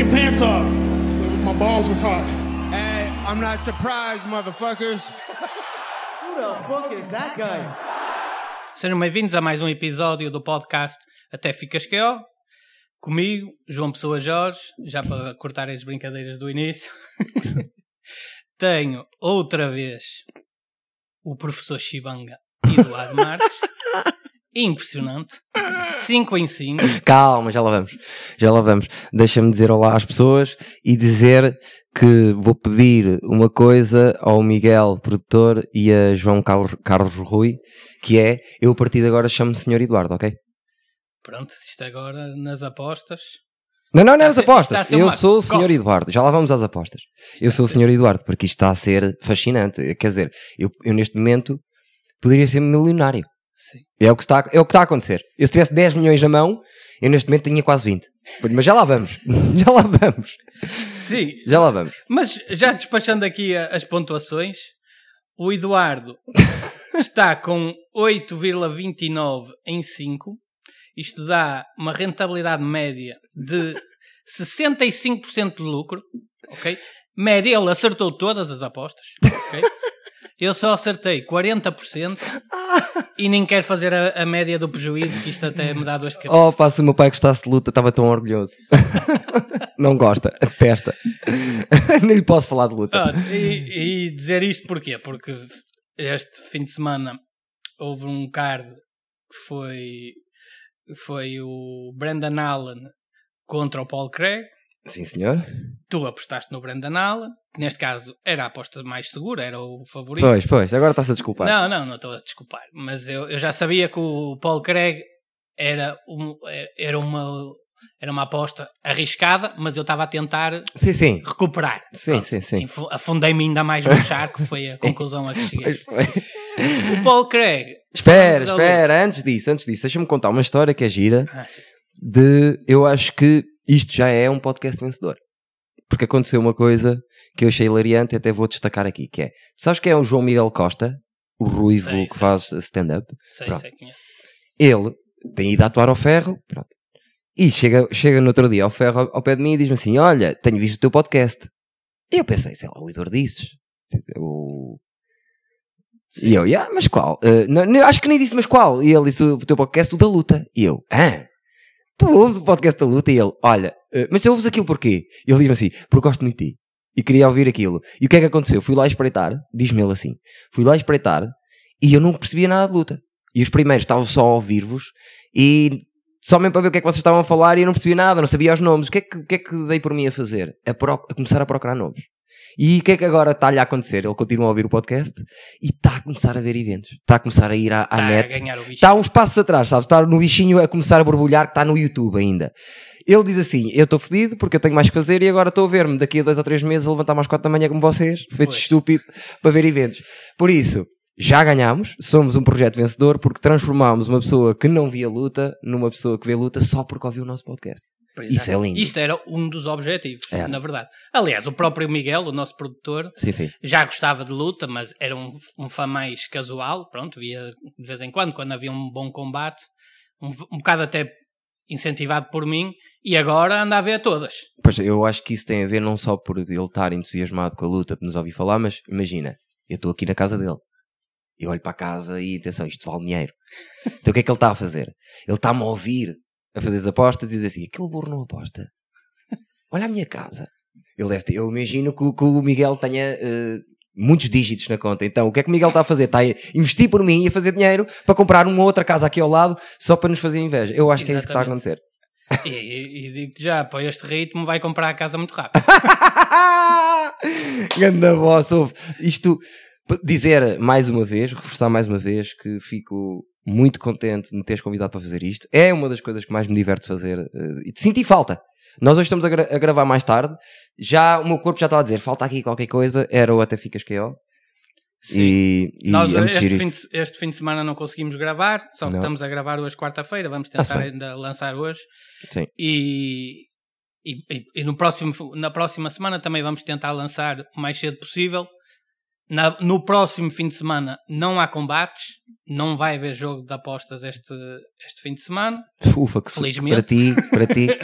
your pants off. My balls was hot. Hey, I'm not surprised, motherfuckers. Who the fuck is that guy? Sejam bem-vindos a mais um episódio do podcast Até Ficas Que-ó. Comigo, João Pessoa Jorge, já para cortar as brincadeiras do início. Tenho outra vez o professor Chibanga Eduardo Marques. Impressionante. 5 em 5. Calma, já lá vamos. Já lá vamos. Deixa-me dizer olá às pessoas e dizer que vou pedir uma coisa ao Miguel, produtor, e a João Carlos, Carlos Rui, que é, eu a partir de agora chamo-me Senhor Eduardo, ok? Pronto, isto agora nas apostas. Não, não, não é Está as a ser- está a apostas. Eu sou o Senhor. Eduardo. Já lá vamos às apostas. Eu sou o Senhor Eduardo, porque isto está a ser fascinante. Quer dizer, eu, eu neste momento poderia ser milionário. Sim. É o, que está, é o que está a acontecer. Eu se tivesse 10 milhões na mão, eu neste momento tinha quase 20. Mas já lá vamos. Já lá vamos. Sim, Já lá vamos. Mas já despachando aqui as pontuações, o Eduardo está com 8,29 em 5. Isto dá uma rentabilidade média de 65% de lucro. Ok? Média, ele acertou todas as apostas. ok? Eu só acertei 40% e nem quero fazer a, a média do prejuízo, que isto até me dá dor de cabeça. Oh, pá, se o meu pai gostasse de luta, estava tão orgulhoso. Não gosta, testa. Nem lhe posso falar de luta. E, e dizer isto porquê? Porque este fim de semana houve um card que foi, foi o Brandon Allen contra o Paul Craig. Sim, senhor. Tu apostaste no Brandon Allen, que neste caso era a aposta mais segura, era o favorito. Pois, pois, agora está-se a desculpar. Não, não, não estou a desculpar. Mas eu, eu já sabia que o Paul Craig era, um, era, uma, era uma aposta arriscada, mas eu estava a tentar Sim, sim. recuperar. Sim, Pronto, sim, sim. Afundei-me ainda mais no charco, foi a conclusão a que cheguei. O Paul Craig. Espera, espera, antes disso, antes disso, deixa-me contar uma história que é gira Ah, de, eu acho que isto já é um podcast vencedor. Porque aconteceu uma coisa que eu achei hilariante e até vou destacar aqui, que é, sabes quem é o João Miguel Costa? O ruivo Sei, que sei. faz stand-up? Sei, Pronto. sei, conheço. Ele tem ido a atuar ao ferro, pronto. E chega, chega no outro dia ao ferro ao, ao pé de mim e diz-me assim: Olha, tenho visto o teu podcast. E eu pensei, sei lá, o Eduardo disse. O... E eu, yeah, mas qual? "Eh, não, não, acho que nem disse, mas qual? E ele disse o teu podcast, o da luta. E eu, ah, tu ouves o podcast da luta? E ele, olha, eh, mas tu ouves aquilo porquê? E ele diz-me assim, porque gosto muito de ti. E queria ouvir aquilo. E o que é que aconteceu? Fui lá espreitar, diz-me ele assim, fui lá espreitar e eu não percebia nada de luta. E os primeiros estavam só a ouvir-vos e só mesmo para ver o que é que vocês estavam a falar e eu não percebia nada, não sabia os nomes. O que é que, que, é que dei por mim a fazer? A, pro- a começar a procurar nomes. E o que é que agora está-lhe a acontecer? Ele continua a ouvir o podcast e está a começar a ver eventos. Está a começar a ir à, à Está net. Está uns passos atrás, sabes? Está no bichinho a começar a borbulhar que está no YouTube ainda. Ele diz assim: Eu estou fedido porque eu tenho mais que fazer e agora estou a ver-me daqui a dois ou três meses a levantar-me às quatro da manhã como vocês, feito estúpido, para ver eventos. Por isso, já ganhámos, somos um projeto vencedor porque transformámos uma pessoa que não via luta numa pessoa que vê luta só porque ouviu o nosso podcast. Isso é lindo. Isto era um dos objetivos, Era. na verdade. Aliás, o próprio Miguel, o nosso produtor, Sim, sim. já gostava de luta, mas era um, um fã mais casual. Pronto, via de vez em quando, quando havia um bom combate, um, um bocado até incentivado por mim, e agora anda a ver todas. Pois eu acho que isso tem a ver não só por ele estar entusiasmado com a luta, por nos ouvir falar, mas imagina, eu estou aqui na casa dele. Eu olho para a casa e atenção, isto vale dinheiro. Então o que é que ele está a fazer? Ele está-me a ouvir a fazer as apostas e diz assim: aquele burro não aposta. Olha a minha casa. Ele deve ter, eu imagino que, o- que o Miguel tenha eh, muitos dígitos na conta. Então o que é que o Miguel está a fazer? Está a investir por mim e a fazer dinheiro para comprar uma outra casa aqui ao lado só para nos fazer inveja. Eu acho que é isso que está a Exatamente. acontecer. E, e, e digo-te já, para este ritmo vai comprar a casa muito rápido. Ganda voz, ouve. Isto, dizer mais uma vez, reforçar mais uma vez que fico muito contente de me teres convidado para fazer isto. É uma das coisas que mais me diverte fazer eh, e te senti falta. Nós hoje estamos a, gra- a gravar mais tarde. Já o meu corpo já estava a dizer, falta aqui qualquer coisa. Era o Até Ficas Que ó. Sim. E, e Nós é este fim, de, este fim de semana não conseguimos gravar, só que Não. estamos a gravar hoje quarta-feira, vamos Está-se tentar bem. ainda lançar hoje. Sim. E, e, e- e no próximo, na próxima semana também vamos tentar lançar o mais cedo possível. Na- no próximo fim de semana não há combates, não vai haver jogo de apostas este, este fim de semana. Ufa, que Felizmente. para ti, para ti.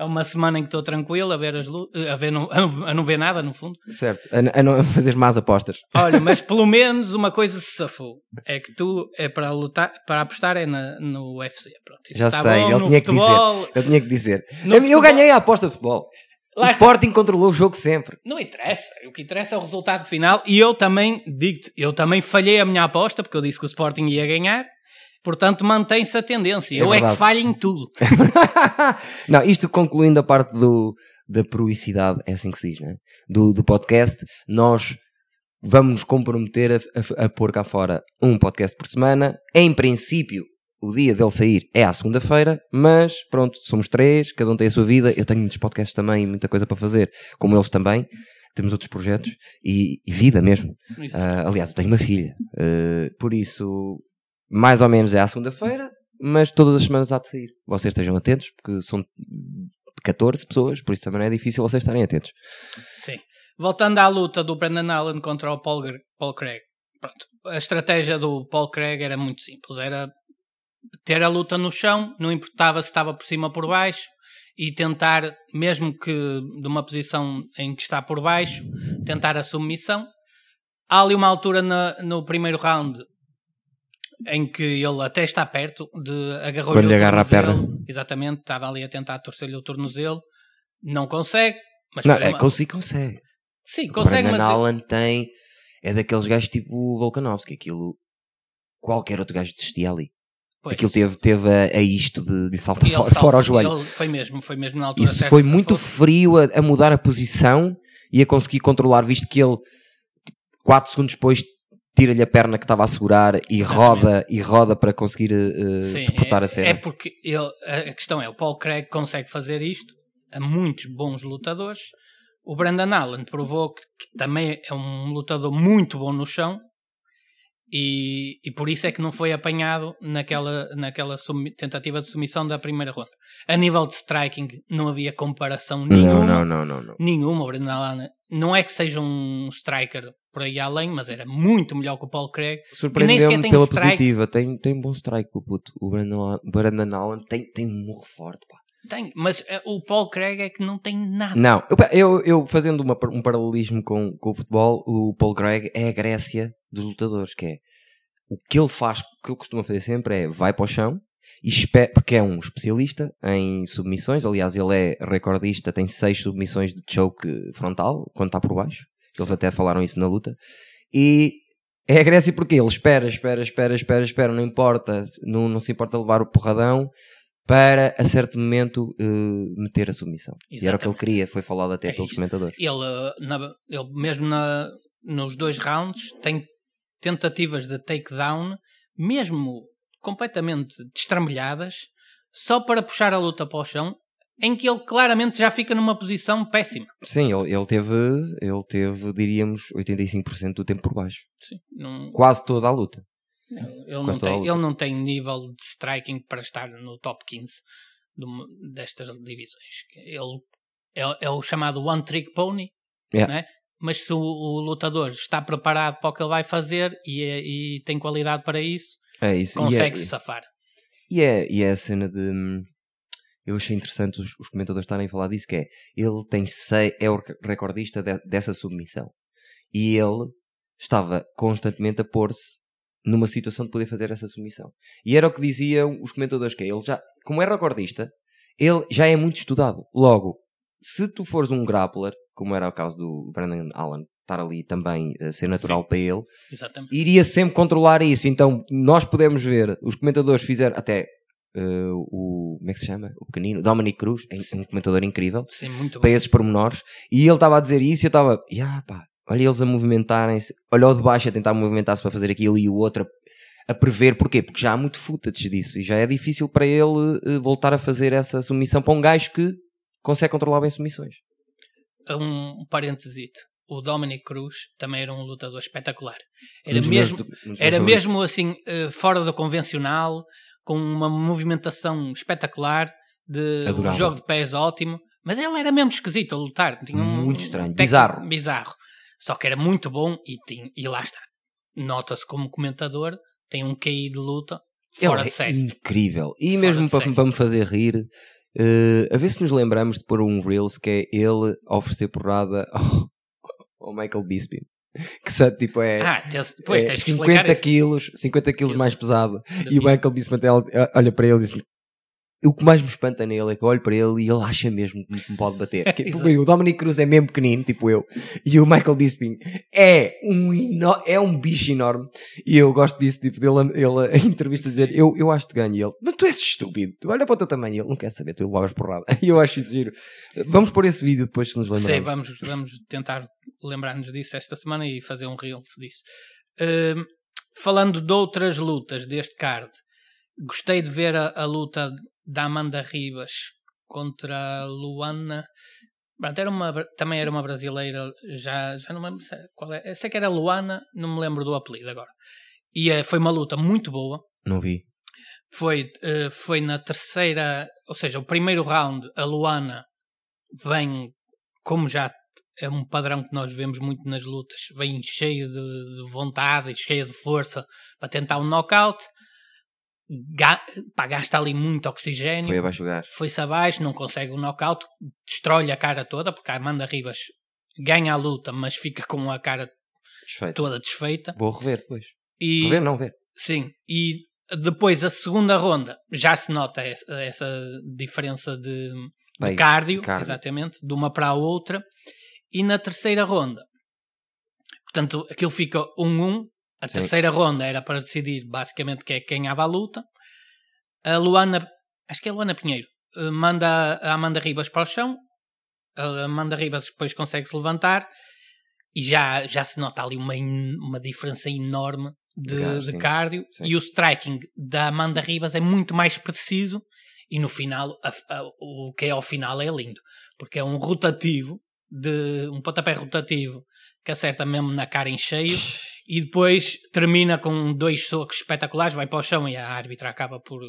É uma semana em que estou tranquilo a ver as a, ver não, a não ver nada, no fundo. certo. A, a não fazer más apostas. Olha, mas pelo menos uma coisa se safou. É que tu é para lutar, para apostar é na, no UFC. Pronto, isso Já está sei, bom, ele tinha que futebol. Eu tinha que dizer. Eu futebol- ganhei a aposta de futebol. O. Sporting controlou o jogo sempre. Não interessa. O que interessa é o resultado final. E eu também, digo-te, eu também falhei a minha aposta, porque eu disse que o Sporting ia ganhar. Portanto, mantém-se a tendência. É eu é que verdade. falho em tudo. não, isto concluindo a parte do, da proicidade, é assim que se diz, não é? Do, do podcast, nós vamos nos comprometer a, a, a pôr cá fora um podcast por semana. Em princípio, o dia dele sair é à segunda-feira, mas pronto, somos três, cada um tem a sua vida. Eu tenho muitos podcasts também, muita coisa para fazer, como eles também. Temos outros projetos e, e vida mesmo. Ah, aliás, eu tenho uma filha. Ah, por isso, mais ou menos é à segunda-feira, mas todas as semanas há de sair. Vocês estejam atentos, porque são 14 pessoas, por isso também é difícil vocês estarem atentos. Sim. Voltando à luta do Brandon Allen contra o Paul, Paul Craig. Pronto. A estratégia do Paul Craig era muito simples. Era ter a luta no chão, não importava se estava por cima ou por baixo, e tentar, mesmo que de uma posição em que está por baixo, tentar a submissão. Há ali uma altura na- no primeiro round em que ele até está perto de agarrou Quando lhe agarra a perna. Exatamente, estava ali a tentar torcer-lhe o tornozelo. Não consegue, mas Não, é, uma- consegue, consegue. Sim, O consegue, mas Allen tem. É daqueles gajos tipo o Volkanovski, aquilo. Qualquer outro gajo desistia ali. Pois, Aquilo teve, teve a, a isto de lhe saltar fora, salta- fora ao joelho. foi mesmo, foi mesmo na altura Isso certa, foi muito frio a, a mudar a posição e a conseguir controlar, visto que ele 4 segundos depois tira-lhe a perna que estava a segurar e Exatamente. roda e roda para conseguir eh, Sim, suportar é, a cena. É porque ele, a a questão é, o Paul Craig consegue fazer isto a muitos bons lutadores. O Brandon Allen provou que, que também é um lutador muito bom no chão e, e por isso é que não foi apanhado naquela, naquela tentativa de submissão da primeira ronda. A nível de striking não havia comparação nenhuma. Não, não, não, não. Nenhuma, o Brandon Allen não é que seja um striker por aí além, mas era muito melhor que o Paul Craig. Surpreendeu-me tem pela strike. positiva. Tem, tem bom strike, o puto. O Brandon, Allen- Brandon Allen tem, tem um morro forte, pá. Tem, mas eh, o Paul Craig é que não tem nada. Não, eu, eu, fazendo uma um paralelismo com, com o futebol, o Paul Craig é a Grécia dos lutadores, que é o que ele faz, o que ele costuma fazer sempre é vai para o chão e espera, porque é um especialista em submissões, aliás ele é recordista, tem seis submissões de choke frontal, quando está por baixo, eles até falaram isso na luta, e é a Grécia porque ele espera, espera, espera, espera, espera, não importa, não, não se importa levar o porradão, para a certo momento eh, meter a submissão. E era o que ele Exatamente. queria, foi falado até É pelos isso. comentadores. Ele, eh, na- ele mesmo na- nos dois rounds tem tentativas de takedown, mesmo completamente destramelhadas, só para puxar a luta para o chão, em que ele claramente já fica numa posição péssima. Sim, ele, ele teve, ele teve, diríamos, 85% do tempo por baixo. Sim, não, Quase toda a luta. Ele, não tem, ele não tem nível de striking para estar no top 15 de uma- destas divisões. Ele é, é o chamado one trick pony, Yeah. né? mas se o, o lutador está preparado para o que ele vai fazer e, é- e tem qualidade para isso, É isso. consegue se e, é, safar. e, é, e é a cena de. hum, Eu achei interessante os, os comentadores estarem a falar disso, que é ele tem sei, é o rec- recordista de- dessa submissão. E ele estava constantemente a pôr-se numa situação de poder fazer essa submissão. E era o que diziam os comentadores, que é, ele já, como é recordista, ele já é muito estudado. Logo, se tu fores um grappler, como era o caso do Brandon Allen, estar ali também a ser natural para ele, Exatamente. iria sempre controlar isso. Então, nós podemos ver, os comentadores fizeram, até eh, o, como é que se chama? O pequenino, Dominic Cruz, é um comentador incrível, Sim, para bom. esses pormenores, e ele estava a dizer isso e eu estava, "Ya, pá, olha eles a movimentarem-se, olha o de baixo a tentar movimentar-se para fazer aquilo e o outro a, a prever, porquê? Porque já há muito footage disso e já é difícil para ele eh, voltar a fazer essa submissão para um gajo que consegue controlar bem submissões. Um parênteses. O Dominic Cruz também era um lutador espetacular. Era mesmo, meus era mesmo assim, eh, fora do convencional, com uma movimentação espetacular, de um jogo de pés ótimo. Mas ele era mesmo esquisito a lutar. Tinha um Muito estranho, bizarro. bizarro. Só que era muito bom e, tinha, e lá está. Nota-se como comentador tem um QI de luta Ele fora é de série. incrível. E Fora mesmo para, para me fazer rir, eh, a ver se nos lembramos de pôr um Reels que é ele oferecer porrada ao, ao Michael Bisping. Que sabe, tipo, é, Ah, tens, depois é tens que explicar 50 isso. quilos, 50 quilos mais pesado. E o. Michael ele- olha para ele e diz o que mais me espanta nele é que eu olho para ele e ele acha mesmo que me pode bater. Exato. o Dominic Cruz é mesmo pequenino, tipo eu, e o Michael Bisping é um, é um bicho enorme. E eu gosto disso, tipo, dele ele, em entrevista dizer: eu, eu acho que ganho E ele, mas tu és estúpido, tu olha para o teu tamanho. E ele não quer saber, tu levas porrada. E eu acho isso giro. Vamos pôr esse vídeo depois se nos Sim, lembrarmos. vamos, vamos tentar lembrar-nos disso esta semana e fazer um reel disso. Hum, falando de outras lutas deste card, gostei de ver a, a luta da Amanda Ribas contra a Luana. Pronto, era uma, também era uma brasileira, já, já não me lembro qual é. Sei que era Luana, não me lembro do apelido agora. E eh, foi uma luta muito boa. Não vi. Foi, eh, foi na terceira, ou seja, o primeiro round, a Luana vem, como já é um padrão que nós vemos muito nas lutas, vem cheia de, de vontade e cheia de força para tentar um knockout. Ga, pá, gasta ali muito oxigênio. Foi abaixo o gás. Foi-se abaixo, não consegue um knockout, destrói a cara toda, porque a Amanda Ribas ganha a luta, mas fica com a cara Desfeito. toda desfeita. Vou rever depois. E, Rever, não ver. Sim, e depois a segunda ronda já se nota essa, essa diferença de, de Base, cardio, de cardio. exatamente, de uma para a outra. E na terceira ronda, portanto, aquilo fica 1-1. A Sim. terceira ronda era para decidir basicamente quem é que ganhava a luta. A Luana, acho que é a Luana Pinheiro, eh, manda a Amanda Ribas para o chão. A Amanda Ribas depois consegue se levantar e já, já se nota ali uma, uma diferença enorme de, De gás, de sim. cardio Sim. e o striking da Amanda Ribas é muito mais preciso e no final a- a- o que é ao final é lindo porque é um rotativo de um pontapé rotativo que acerta mesmo na cara em cheio e depois termina com dois socos espetaculares vai para o chão e a árbitra acaba por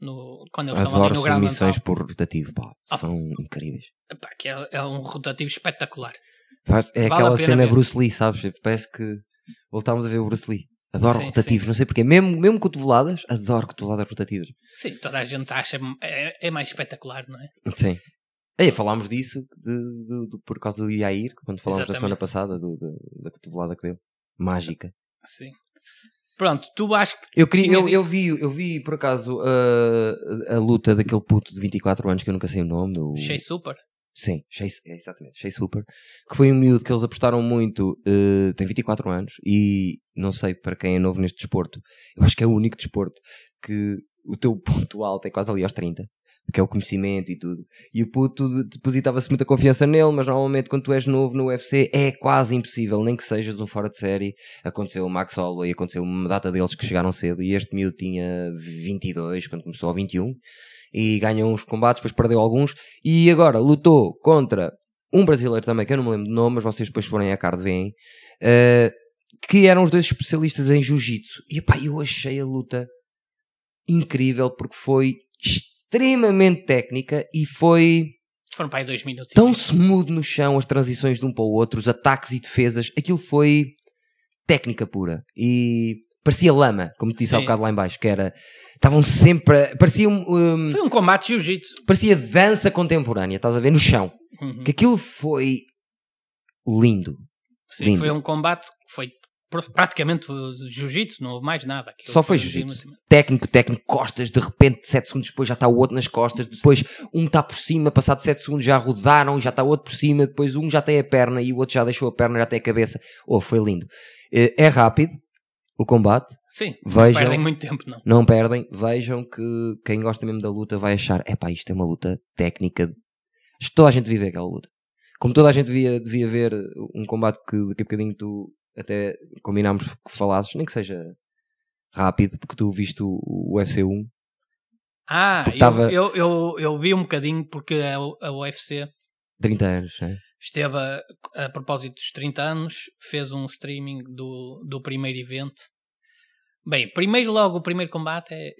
no, quando eles estão ali Adoro no submissões pound. por rotativo, pá. Ah. São incríveis. Que é, é um rotativo espetacular Faz- É Vale aquela cena ver. Bruce Lee, sabes? Parece que voltámos a ver o Bruce Lee. Adoro Sim, rotativos, sim, não sei porquê. Mesmo, mesmo cotoveladas, adoro cotoveladas rotativas. sim, toda a gente acha é, é mais espetacular, não é? Sim. Aí falámos disso de, de- de- por causa do Yair, quando falámos da semana Exatamente. passada, do- da cotovelada que deu. Mágica. Sim. Pronto, tu acho que Eu, queria, eu, eu, vi, eu vi, por acaso, a, a luta daquele puto de 24 anos, que eu nunca sei o nome. O... Shea Super. Sim, Shea, é, exatamente, Shea Super, que foi um miúdo que eles apostaram muito, eh, tem 24 anos e não sei para quem é novo neste desporto, eu acho que é o único desporto que o teu ponto alto é quase ali aos 30, que é o conhecimento e tudo. E o puto depositava-se muita confiança nele, mas normalmente quando tu és novo no UFC é quase impossível, nem que sejas um fora de série. Aconteceu o Max Holloway, aconteceu uma data deles que chegaram cedo e este miúdo tinha 22 quando começou a 21 e ganhou uns combates, depois perdeu alguns e agora lutou contra um brasileiro também, que eu não me lembro do nome, mas vocês depois forem à card veem, eh, que eram os dois especialistas em jiu-jitsu. E pá, eu achei a luta incrível porque foi extremamente técnica e foi Foram para aí dois minutos. tão smooth no chão as transições de um para o outro, os ataques e defesas, aquilo foi técnica pura e parecia lama, como te disse há Sim. bocado lá em baixo, que era estavam sempre, a- parecia um, um, Foi um combate jiu-jitsu. parecia dança contemporânea, estás a ver no chão. Uhum. Que aquilo foi lindo. Sim, lindo. foi um combate que foi praticamente jiu-jitsu, não houve mais nada. Aquilo Só foi jiu-jitsu. muito- Técnico, técnico, costas, de repente, 7 segundos depois já está o outro nas costas, depois um está por cima, passado 7 segundos já rodaram, já está o outro por cima, depois um já tem a perna e o outro já deixou a perna, já tem a cabeça. Oh, foi lindo. Eh, É rápido o combate, Sim, não Vejam. perdem muito tempo, não. não perdem, vejam que quem gosta mesmo da luta vai achar, epá, isto é uma luta técnica. Toda a gente devia ver aquela luta. Como toda a gente devia, devia ver um combate que daqui a bocadinho tu até combinámos que falasses, nem que seja rápido, porque tu viste o, o UFC 1. Ah, eu, tava- eu, eu, eu vi um bocadinho porque a, a UFC 30 anos, né? esteve a, a propósito dos 30 anos, fez um streaming do, do primeiro evento. Bem, primeiro logo o primeiro combate é,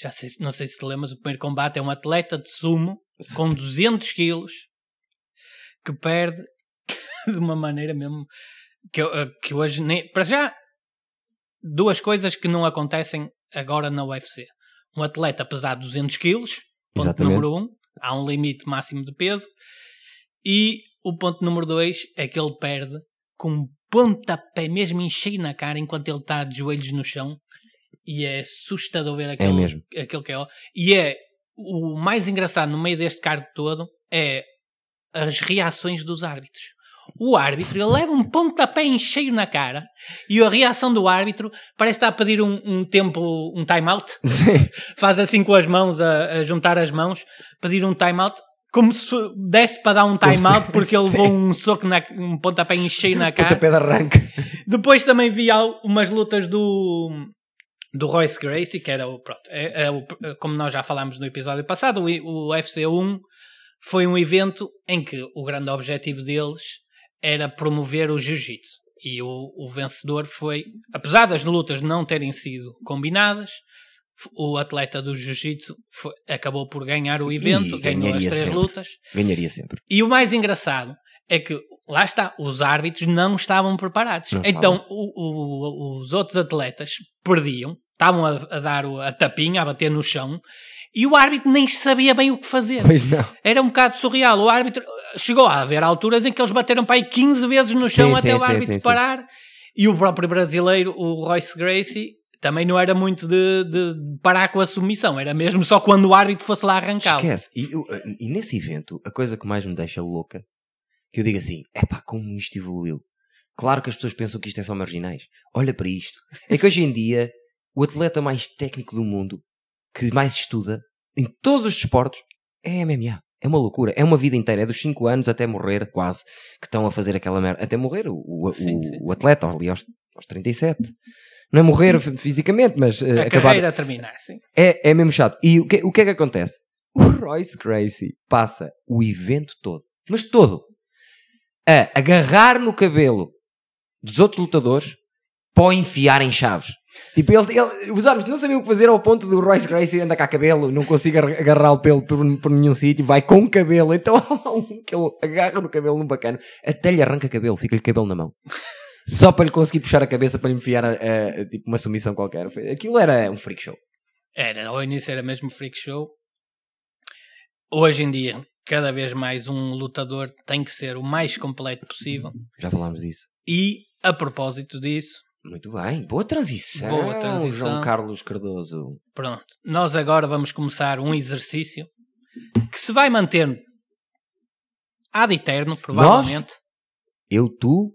já sei, se- não sei se te lembras, o primeiro combate é um atleta de sumo com 200 quilos que perde de uma maneira mesmo que, eu- que hoje nem, para já duas coisas que não acontecem agora na UFC. Um atleta pesar 200 quilos, ponto Exatamente. número um, há um limite máximo de peso. E o ponto número dois é que ele perde com um pontapé mesmo em cheio na cara enquanto ele está de joelhos no chão. E é assustador ver aquele, mesmo. aquele que é. E é o mais engraçado no meio deste card todo é as reações dos árbitros. O árbitro ele leva um pontapé em cheio na cara e a reação do árbitro parece estar a pedir um, um tempo, um time-out. Faz assim com as mãos, a, a juntar as mãos, pedir um time-out. Como se desse para dar um time-out porque ele levou um soco, na, um pontapé em cheio na cara. Pontapé de arranque. Depois também vi umas lutas do do Royce Gracie, que era o, pronto, é, é o- como nós já falámos no episódio passado, o, o UFC 1 foi um evento em que o grande objetivo deles era promover o jiu-jitsu. E o, o vencedor foi, apesar das lutas não terem sido combinadas, o atleta do jiu-jitsu acabou por ganhar o evento, E ganhou as três sempre. lutas. Ganharia sempre. E o mais engraçado é que, lá está, os árbitros não estavam preparados. Não então, o- o- os outros atletas perdiam, estavam a, a dar o- a tapinha, a bater no chão, e o árbitro nem sabia bem o que fazer. Pois não. Era um bocado surreal. O árbitro chegou a haver alturas em que eles bateram para aí 15 vezes no chão Sim, até sim, o árbitro sim, sim. parar. E o próprio brasileiro, o Royce Gracie, também não era muito de, de parar com a submissão. Era mesmo só quando o árbitro fosse lá arrancá-lo. Esquece. E, eu- e nesse evento, a coisa que mais me deixa louca, que eu digo assim, é pá, como isto evoluiu. Claro que as pessoas pensam que isto é só marginais. Olha para isto. É que hoje em dia, o atleta mais técnico do mundo, que mais estuda, em todos os desportos, é MMA. É uma loucura. É uma vida inteira. É dos 5 anos até morrer, quase, que estão a fazer aquela merda. Até morrer o, o, Sim, o- sim, o atleta, ali aos, aos 37. Não é morrer fi- fisicamente, mas eh, A acabar, carreira terminar, sim. é, é mesmo chato. E o que, o que é que acontece? O Royce Gracie passa o evento todo, mas todo, a agarrar no cabelo dos outros lutadores para o enfiar em chaves. Tipo, ele, ele- os árbitros não sabiam o que fazer ao ponto do Royce Gracie anda cá cabelo, não consiga ar- agarrar o pelo por, por nenhum sítio, vai com o cabelo. Então há um que ele agarra no cabelo num bacana, até lhe arranca cabelo, fica-lhe cabelo na mão. Só para lhe conseguir puxar a cabeça para lhe enfiar a- a- tipo uma submissão qualquer. Aquilo era um freak show. Era, ao início era mesmo freak show. Hoje em dia, cada vez mais um lutador tem que ser o mais completo possível. Já falámos disso. E, a propósito disso, Muito bem, boa transição. Boa transição. João Carlos Cardoso. pronto, nós agora vamos começar um exercício que se vai manter ad eterno, provavelmente, Eu, tu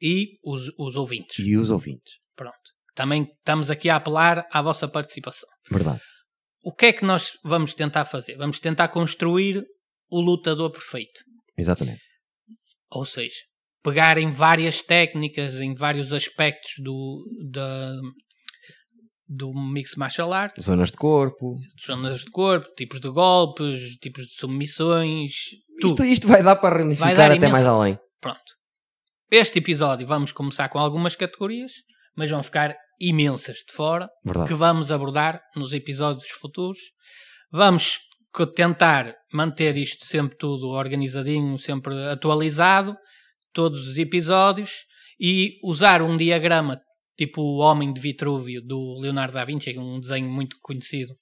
e os, os ouvintes. e os ouvintes. Pronto. Também estamos aqui a apelar à vossa participação. Verdade. O que é que nós vamos tentar fazer? Vamos tentar construir o lutador perfeito. Exatamente. Ou seja, pegar em várias técnicas, em vários aspectos do, da, do mix martial arts, Zonas de corpo. zonas de corpo, tipos de golpes, tipos de submissões, tudo. Isto, isto vai dar para ramificar dar até mais além. Pronto. Este episódio vamos começar com algumas categorias, mas vão ficar imensas de fora, Verdade. que vamos abordar nos episódios futuros. Vamos co- tentar manter isto sempre tudo organizadinho, sempre atualizado, todos os episódios, e usar um diagrama tipo o Homem de Vitrúvio do Leonardo da Vinci, um desenho muito conhecido,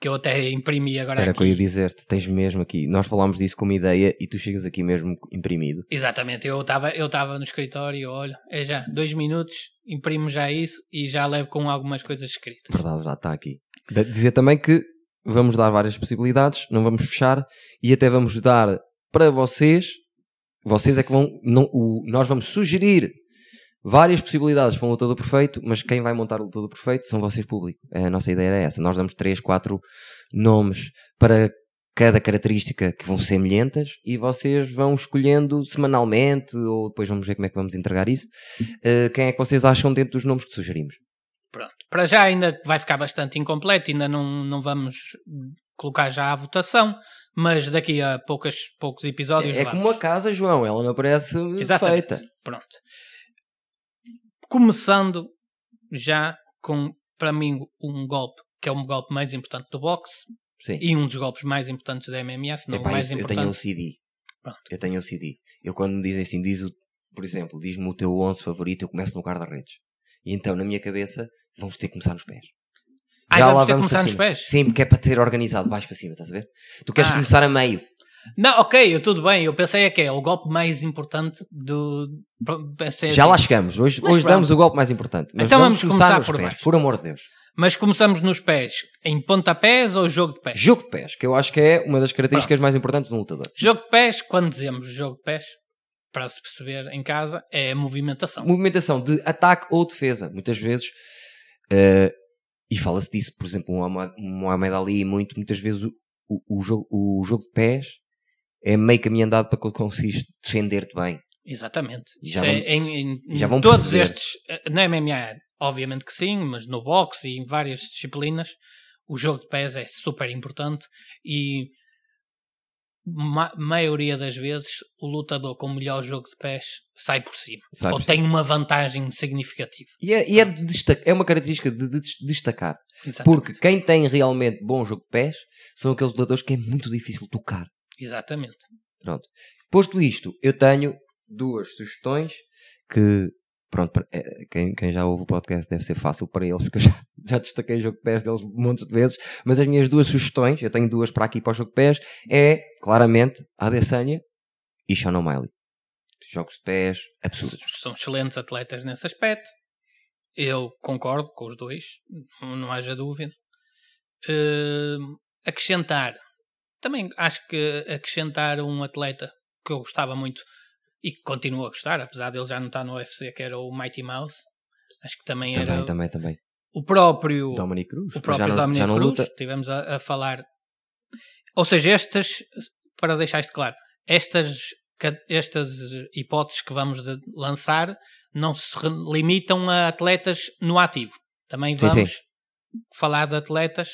que eu até imprimi agora Era o aqui. que eu ia dizer-te. Tens mesmo aqui. Nós falámos disso como ideia e tu chegas aqui mesmo imprimido. Exatamente, eu estava eu tava no escritório, olha, é já, dois minutos, imprimo já isso e já levo com algumas coisas escritas. Verdade, já está aqui. De- Dizer também que vamos dar várias possibilidades, não vamos fechar e até vamos dar para vocês. Vocês é que vão. Não, o, nós vamos sugerir várias possibilidades para um lutador perfeito, mas quem vai montar o lutador perfeito são vocês, público. A nossa ideia era essa. Nós damos três, quatro nomes para cada característica que vão ser semelhantes e vocês vão escolhendo semanalmente ou depois vamos ver como é que vamos entregar isso. eh, quem é que vocês acham dentro dos nomes que sugerimos? Pronto, para já ainda vai ficar bastante incompleto, ainda não, não vamos colocar já a votação, mas daqui a poucas, poucos episódios É, é como a casa, João, ela não aparece Exatamente. feita. Pronto. Começando já com, para mim, um golpe que é o golpe mais importante do boxe Sim. e um dos golpes mais importantes da MMA, se não Epá, o mais eu importante. tenho o CD. Pronto. Eu tenho o CD. Eu quando me dizem assim, diz o, por exemplo, diz-me o teu 11 favorito, eu começo no guarda-redes. E então, na minha cabeça, vamos ter que começar nos pés. Ah, Já vamos lá vamos começar nos pés? Sim, porque é para ter organizado baixo para cima, estás a ver? Tu queres Ah. começar a meio. Não, ok, eu- tudo bem. Eu pensei é que é o golpe mais importante do. Pensei Já assim. lá chegamos. Hoje, Mas hoje pronto. damos o golpe mais importante. Mas Então vamos, vamos começar, começar nos por pés, baixo. por amor de Deus. Mas começamos nos pés em pontapés ou jogo de pés? Jogo de pés, que eu acho que é uma das características Pronto. mais importantes de um lutador. Jogo de pés, quando dizemos jogo de pés, para se perceber em casa, é a movimentação. Movimentação de ataque ou defesa. Muitas vezes, eh, e fala-se disso, por exemplo, o Muhammad Ali, muito, muitas vezes o, o, o jogo, o jogo de pés é meio caminho andado para que conseguires defender-te bem. Exatamente. Já é, vão- em, em- já vão todos perceber. estes, eh, na MMA, obviamente que sim, mas no boxe e em várias disciplinas, o jogo de pés é super importante e ma maioria das vezes o lutador com o melhor jogo de pés sai por cima. Ou tem uma vantagem significativa. E é, e é, de é uma característica de, de destacar. Exatamente. Porque quem tem realmente bom jogo de pés são aqueles lutadores que é muito difícil tocar. Exatamente. Pronto. Posto isto, eu tenho duas sugestões que, pronto, eh, quem, quem já ouve o podcast deve ser fácil para eles, porque eu já, já destaquei o jogo de pés deles montes de vezes, mas as minhas duas sugestões, eu tenho duas para aqui para o jogo de pés, é, claramente, a Adesanya e Sean O'Malley. Jogos de pés absurdos. São excelentes atletas nesse aspecto. Eu concordo com os dois, não haja dúvida. Hum, acrescentar, também acho que acrescentar um atleta que eu gostava muito e que continuo a gostar, apesar dele já não estar no UFC, que era o Mighty Mouse. Acho que também, Também, era também, também. O próprio Dominic Cruz. o próprio já não, Dominic já não Cruz, luta. estivemos a, a falar. Ou seja, estas, para deixar isto claro, estas, estas hipóteses que vamos de- lançar não se limitam a atletas no ativo. Também Sim, vamos sim. falar de atletas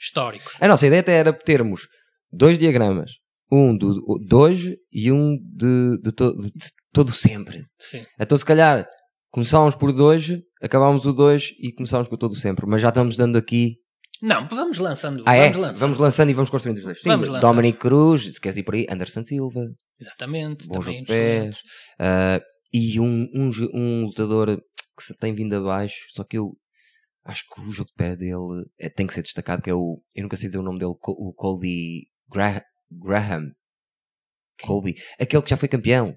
históricos. A nossa ideia até era termos dois diagramas. Um do, de hoje e um de, de, to- de todo sempre. Sim. Então, se calhar, começámos por dois, acabámos o dois e começámos com o todo sempre. Mas já estamos dando aqui. Não, vamos lançando. Ah, é? vamos lançando. Vamos lançando e vamos construindo os dois. Sim, Vamos. Dominic Cruz, se queres ir por aí, Anderson Silva, Exatamente, bom também pés. excelentes. ah, e um, um, um lutador que se tem vindo abaixo, só que eu acho que o jogo de pés dele é- tem que ser destacado, que é o. Eu nunca sei dizer o nome dele, o Colby Gra- Graham. Colby. Aquele que já foi campeão.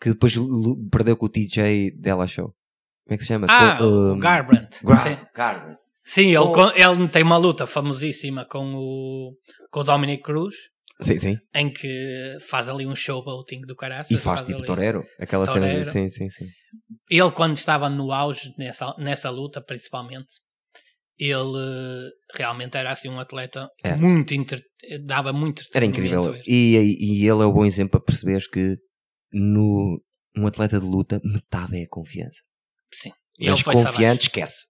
Que depois perdeu com o TJ Della Show. Como é que se chama? Ah, um, Garbrandt. Sim. Garbrandt. Sim, ele, Com- ele tem uma luta famosíssima com o, com o Dominic Cruz. Sim, sim. em que faz ali um showboating do caraças. E faz tipo ali- torero. Aquela cena de. Torero. Sim, sim, sim. Ele, quando estava no auge, nessa, nessa luta principalmente, ele eh, realmente era assim um atleta Era. muito entre... dava muito Era incrível. E, e, ele é o bom exemplo para perceberes que no, um atleta de luta, metade é a confiança. Sim. Ele Mas confiante, esquece.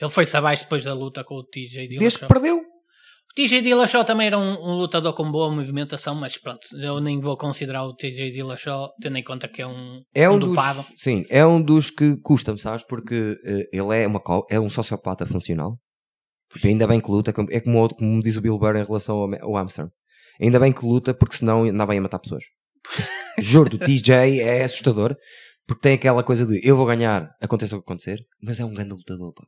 Ele foi-se abaixo depois da luta com o TJ Desde Dillashaw. que perdeu. O TJ Dillashaw também era um, um lutador com boa movimentação, mas pronto, eu nem vou considerar o TJ Dillashaw, tendo em conta que é um, É um, um dos, dopado. sim, é um dos que custa-me, sabes? Porque eh, ele é, uma, é um sociopata funcional. Tipo, ainda bem que luta, é como, como diz o Bill Burr em relação ao, ao Armstrong. Ainda bem que luta, porque senão andava aí a matar pessoas. Juro, o TJ é assustador, porque tem aquela coisa de eu vou ganhar, aconteça o que acontecer, mas é um grande lutador, pá.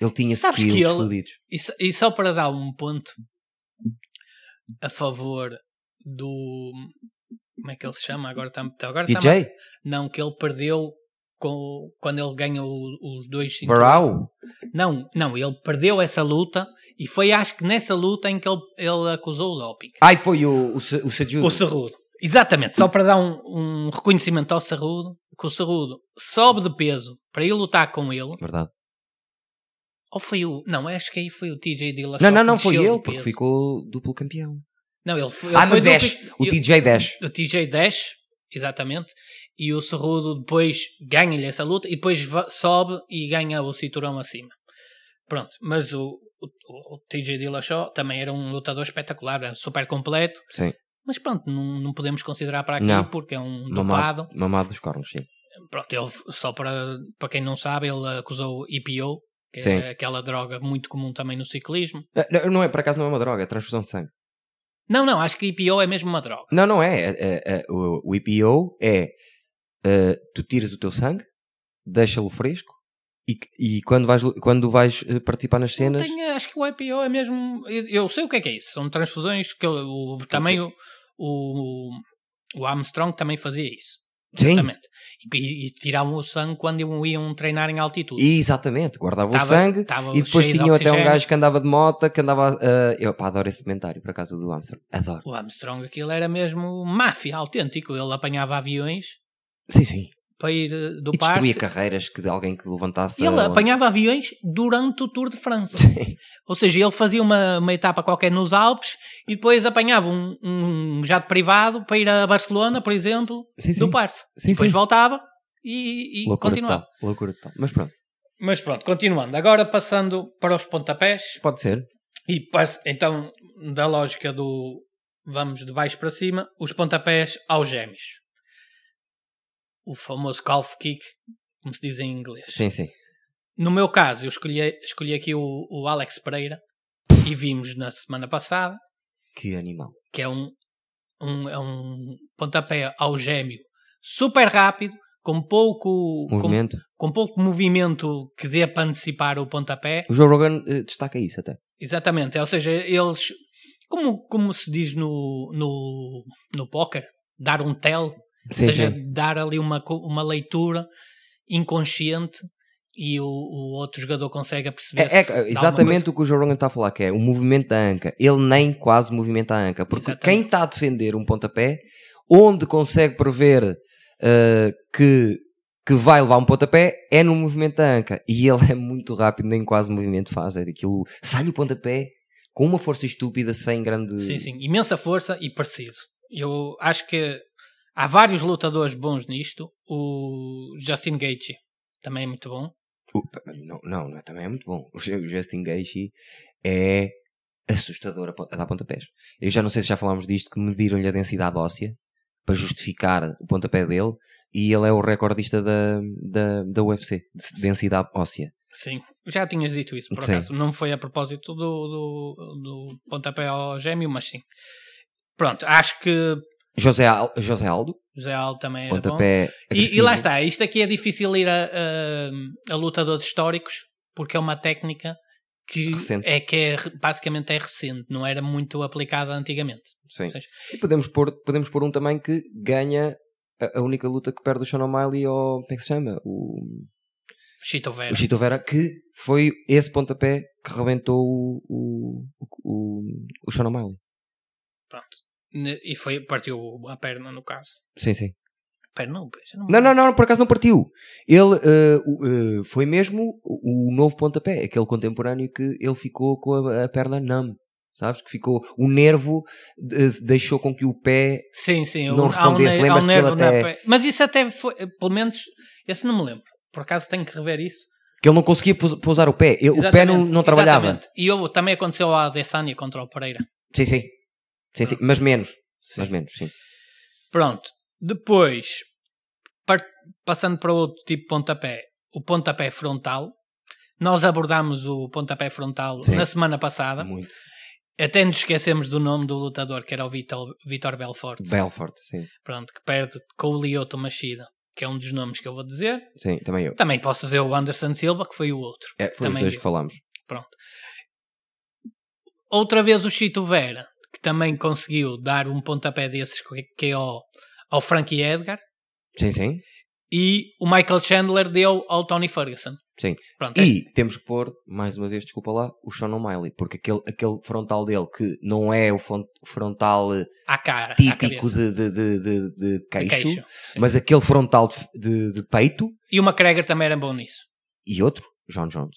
Ele tinha Sabes skills que ele- fodidos. E, só- e só para dar um ponto a favor do. Como é que ele se chama? Agora está agora está TJ? Não, que ele perdeu com, quando ele ganha o- os dois cinturões. Barau? Não, não, ele perdeu essa luta e foi acho que nessa luta em que ele, ele acusou o doping. Ai, foi o, o, o Sejudo. O Cerrudo. Exatamente, só para dar um, um reconhecimento ao Cerrudo, que o Cerrudo sobe de peso para ir lutar com ele. Verdade. Ou foi o. Não, acho que aí foi o TJ Dillashaw. Não, não, não, foi ele, porque ficou duplo campeão. Não, ele foi. Ele Ah, foi no Dash. duplo- O TJ Dash. o TJ Dash, exatamente. E o Cerrudo depois ganha-lhe essa luta e depois sobe e ganha o cinturão acima. Pronto, mas o, o, o TJ Dillashaw também era um lutador espetacular, era super completo. Sim. Mas pronto, não, não podemos considerar para aqui Não. porque é um dopado. Mamado, mamado dos cornos, sim. Pronto, ele, só para, para quem não sabe, ele acusou EPO, que Sim. é aquela droga muito comum também no ciclismo. Não, não é, por acaso não é uma droga, é transfusão de sangue. Não, não, acho que EPO é mesmo uma droga. Não, não é. É- é- é- o, o EPO é eh, tu tiras o teu sangue, deixa-lo fresco E, e quando, vais, quando vais eh, participar nas cenas. tem, acho que o IPO é mesmo. Eu, eu sei o que é que é isso. São transfusões que eu- o, também o, o, o Armstrong também fazia isso. Sim, Exatamente. E, e tiravam o sangue quando iam treinar em altitude. exatamente. Guardava o sangue tava e depois cheio de tinham até um gajo que andava de moto que andava. eh, eu pá, adoro esse comentário por acaso do Armstrong. Adoro. O Armstrong, aquilo era mesmo máfia autêntico. Ele apanhava aviões Sim, sim. Para ir eh, do E destruía parque. carreiras que de alguém que levantasse. Ele a- apanhava aviões durante o Tour de França. Sim. Ou seja, ele fazia uma, uma etapa qualquer nos Alpes e depois apanhava um, um jato privado para ir a Barcelona, por exemplo, Sim, sim. do Parse. Sim, depois voltava e, e Loucura continuava. total. Loucura total. Mas pronto, Mas pronto, continuando. Agora passando para os pontapés. pode ser. E então, da lógica do vamos de baixo para cima, os pontapés aos gêmeos. O famoso calf kick, como se diz em inglês. Sim, sim. No meu caso, eu escolhi, escolhi aqui o, o Alex Pereira e vimos na semana passada Que animal. que é um, um, é um pontapé ao gêmeo super rápido, com pouco com, Movimento. com pouco movimento que dê para antecipar o pontapé. O Joe Rogan eh, destaca isso até. Exatamente, ou seja, eles, como, como se diz no, no, no póquer, dar um ou seja, sim. dar ali uma, uma leitura inconsciente e o, o outro jogador consegue perceber É, é exatamente o que o Joe Rogan está a falar, que é o movimento da anca. Ele nem quase movimenta a anca. Porque Exatamente. quem está a defender um pontapé, onde consegue prever eh, que, que vai levar um pontapé, é no movimento da anca. E ele é muito rápido, nem quase movimento faz. É aquilo, sai o pontapé com uma força estúpida, sem grande... Sim, sim, imensa força e preciso. Eu acho que há vários lutadores bons nisto. O Justin Gaethje também é muito bom. Não, não, não, também é muito bom. O Ju- o Justin Gaethje é assustador a, a dar pontapés. Eu já não sei se já falámos disto, que mediram-lhe a densidade óssea para justificar o pontapé dele e ele é o recordista da, da, da UFC, de densidade óssea. Sim, já tinhas dito isso, por Sim. acaso. Não foi a propósito do, do, do pontapé ao gêmeo, mas sim. Pronto, acho que José, Al- José Aldo, José Aldo também era bom. pontapé E, e agressivo. lá está, isto aqui é difícil ir a, a, a lutadores históricos porque é uma técnica que Recente. é que é, basicamente é recente, não era muito aplicada antigamente. Sim. Ou seja, E podemos pôr, podemos pôr um também que ganha a, a única luta que perde o Sean O'Malley ao, como é que se chama? O, Chito Vera. o Chito Vera, que foi esse pontapé que rebentou o, o, o, o Sean O'Malley. Pronto. E foi, partiu a perna no caso. Sim, sim. Perna não, não, Não, não, não, por acaso não partiu. Ele o- eh, foi mesmo o, o novo pontapé, aquele contemporâneo que ele ficou com a, a perna numb. Sabes? Que ficou. O nervo eh, deixou com que o pé. Sim, sim. não o- há um, há um lembras-te que até- Mas isso até foi, pelo menos, esse não me lembro. Por acaso tenho que rever isso. que ele não conseguia pous- pousar o pé. Ele- o pé não, não trabalhava. exatamente. E eu, também aconteceu ao Adesanya contra o Pereira. Sim, sim. Sim, sim. Mas menos. Sim. Mas menos, sim. Pronto. Depois, passando para outro tipo de pontapé, o pontapé frontal. Nós abordámos o pontapé frontal Sim. na semana passada. Muito. Até nos esquecemos do nome do lutador, que era o Vitor, Vitor Belfort. Belfort, sim. Pronto, que perde com o Lyoto Machida, que é um dos nomes que eu vou dizer. Sim, também eu. Também posso dizer o Anderson Silva, que foi o outro. É, foi os Também dois eu. que falámos. Pronto. Outra vez o Chito Vera, que também conseguiu dar um pontapé desses que é ao, ao Frankie Edgar. Sim, sim. E o Michael Chandler deu ao Tony Ferguson. Sim. Pronto, este- E temos que pôr, mais uma vez, desculpa lá, o Sean O'Malley, porque aquele, aquele frontal dele, que não é o fron- frontal eh, à cara, à típico cabeça. de, de, de, de, de De queixo, queixo, sim. mas aquele frontal de, de, de peito, E o McGregor também era bom nisso. e outro, John Jones.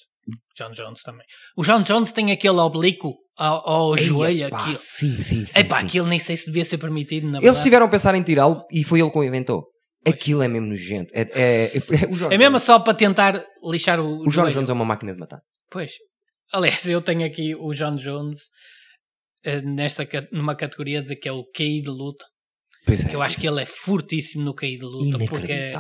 John Jones também. O John Jones tem aquele oblíquo ao, ao joelho. Ei, epá, Aquilo. Sim, sim, sim. Epá, sim. aquilo nem sei se devia ser permitido, na Eles verdade. tiveram a pensar em tirá-lo e foi ele que o inventou. Aquilo é mesmo nojento. É, é, é- o John É mesmo só para tentar lixar o, O John joelho. Jones é uma máquina de matar. Pois. Aliás, eu tenho aqui o John Jones eh, nesta, numa categoria de que é o KI de luta. Pois é. Que eu acho que ele é fortíssimo no KI de luta. Porque é,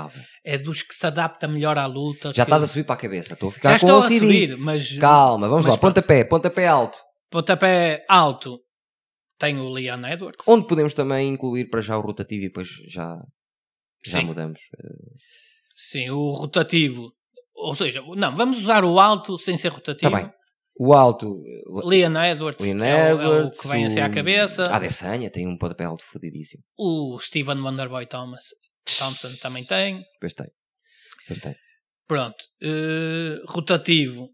é dos que se adapta melhor à luta. Já que- estás a subir para a cabeça. Estou a Já ficar com estou a subir, mas Calma, vamos Mas lá. pronto. Pontapé, pontapé alto. Pontapé alto tem o Leon Edwards. Onde podemos também incluir para já o rotativo e depois já, já Sim. mudamos. Sim, o rotativo. Ou seja, não, vamos usar o alto sem ser rotativo. Tá bem. O alto, Leon Edwards, Leon é, o- é o Edwards, que vem assim à o- cabeça. A Adesanya tem um pontapé alto fodidíssimo. O Steven Wonderboy Thomas Thompson também tem. Pois tem. Pois tem. Pronto. Eh, rotativo,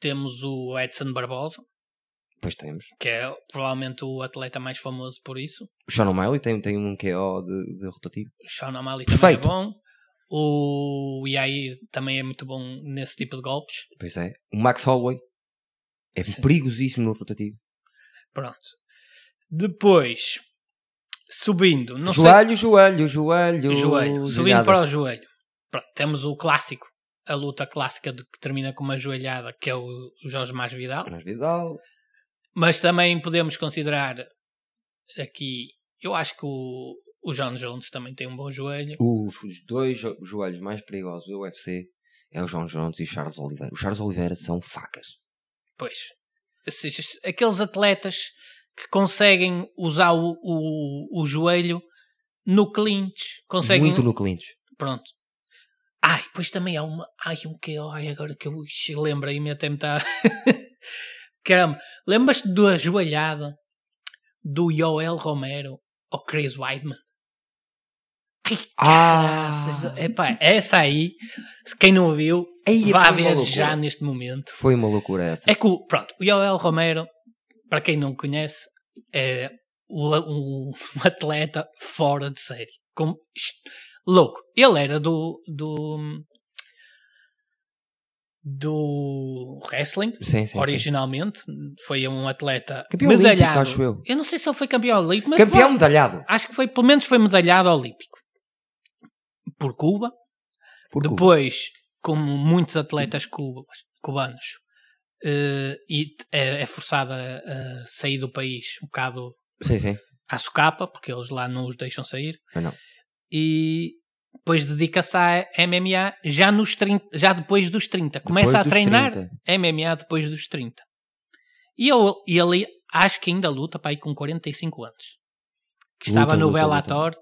temos o Edson Barbosa, Pois temos. que é provavelmente o atleta mais famoso por isso. O Sean O'Malley tem, tem um QO de, de rotativo. O Sean O'Malley também Perfeito. é bom. O Yair também é muito bom nesse tipo de golpes. Pois é. O Max Holloway é Sim. perigosíssimo no rotativo. Pronto. Depois, subindo, não joelho, joelho, joelho, sei, joelho, subindo joelhadas. para o joelho. Pronto, temos o clássico, a luta clássica de que termina com uma joelhada, que é o, Jorge Masvidal. Mas Vidal. Mas também podemos considerar aqui, eu acho que o, o John Jones também tem um bom joelho. Os, os dois jo- joelhos mais perigosos do UFC é o João Jones e o Charles Oliveira. Os Charles Oliveira são facas. Pois, ou seja, aqueles atletas que conseguem usar o, o, o joelho no clinch, conseguem Muito no clinch. Pronto. Ai, depois também há uma. Ai, um que Ai, agora que eu ixi, lembrei-me até me está. Caramba, lembras-te da joelhada do Yoel Romero ao Chris Weidman? Ai, Ah! caraças. Epá, essa aí, se quem não viu, Ei, vá ver já neste momento. Foi uma loucura essa. É que, o, pronto, o Yoel Romero, para quem não conhece, é um, atleta fora de série. Com, louco. Ele era do, do, do wrestling, Sim, sim, sim. originalmente. Foi um atleta Campeão olímpico, medalhado. acho eu. Eu não sei se ele foi campeão olímpico, mas Campeão foi- medalhado. acho que foi, pelo menos foi medalhado olímpico. Por Cuba. Por Cuba. Depois, como muitos atletas cubas, cubanos, eh, e t- é, é forçado a, a sair do país um bocado Sim, sim. à socapa, porque eles lá não os deixam sair, não. e depois dedica-se à MMA já, nos 30, já depois dos 30. Começa Depois a treinar 30. MMA depois dos 30. E eu, ele acho que ainda luta para aí com 45 anos. Que Luta, estava no luta, Bellator.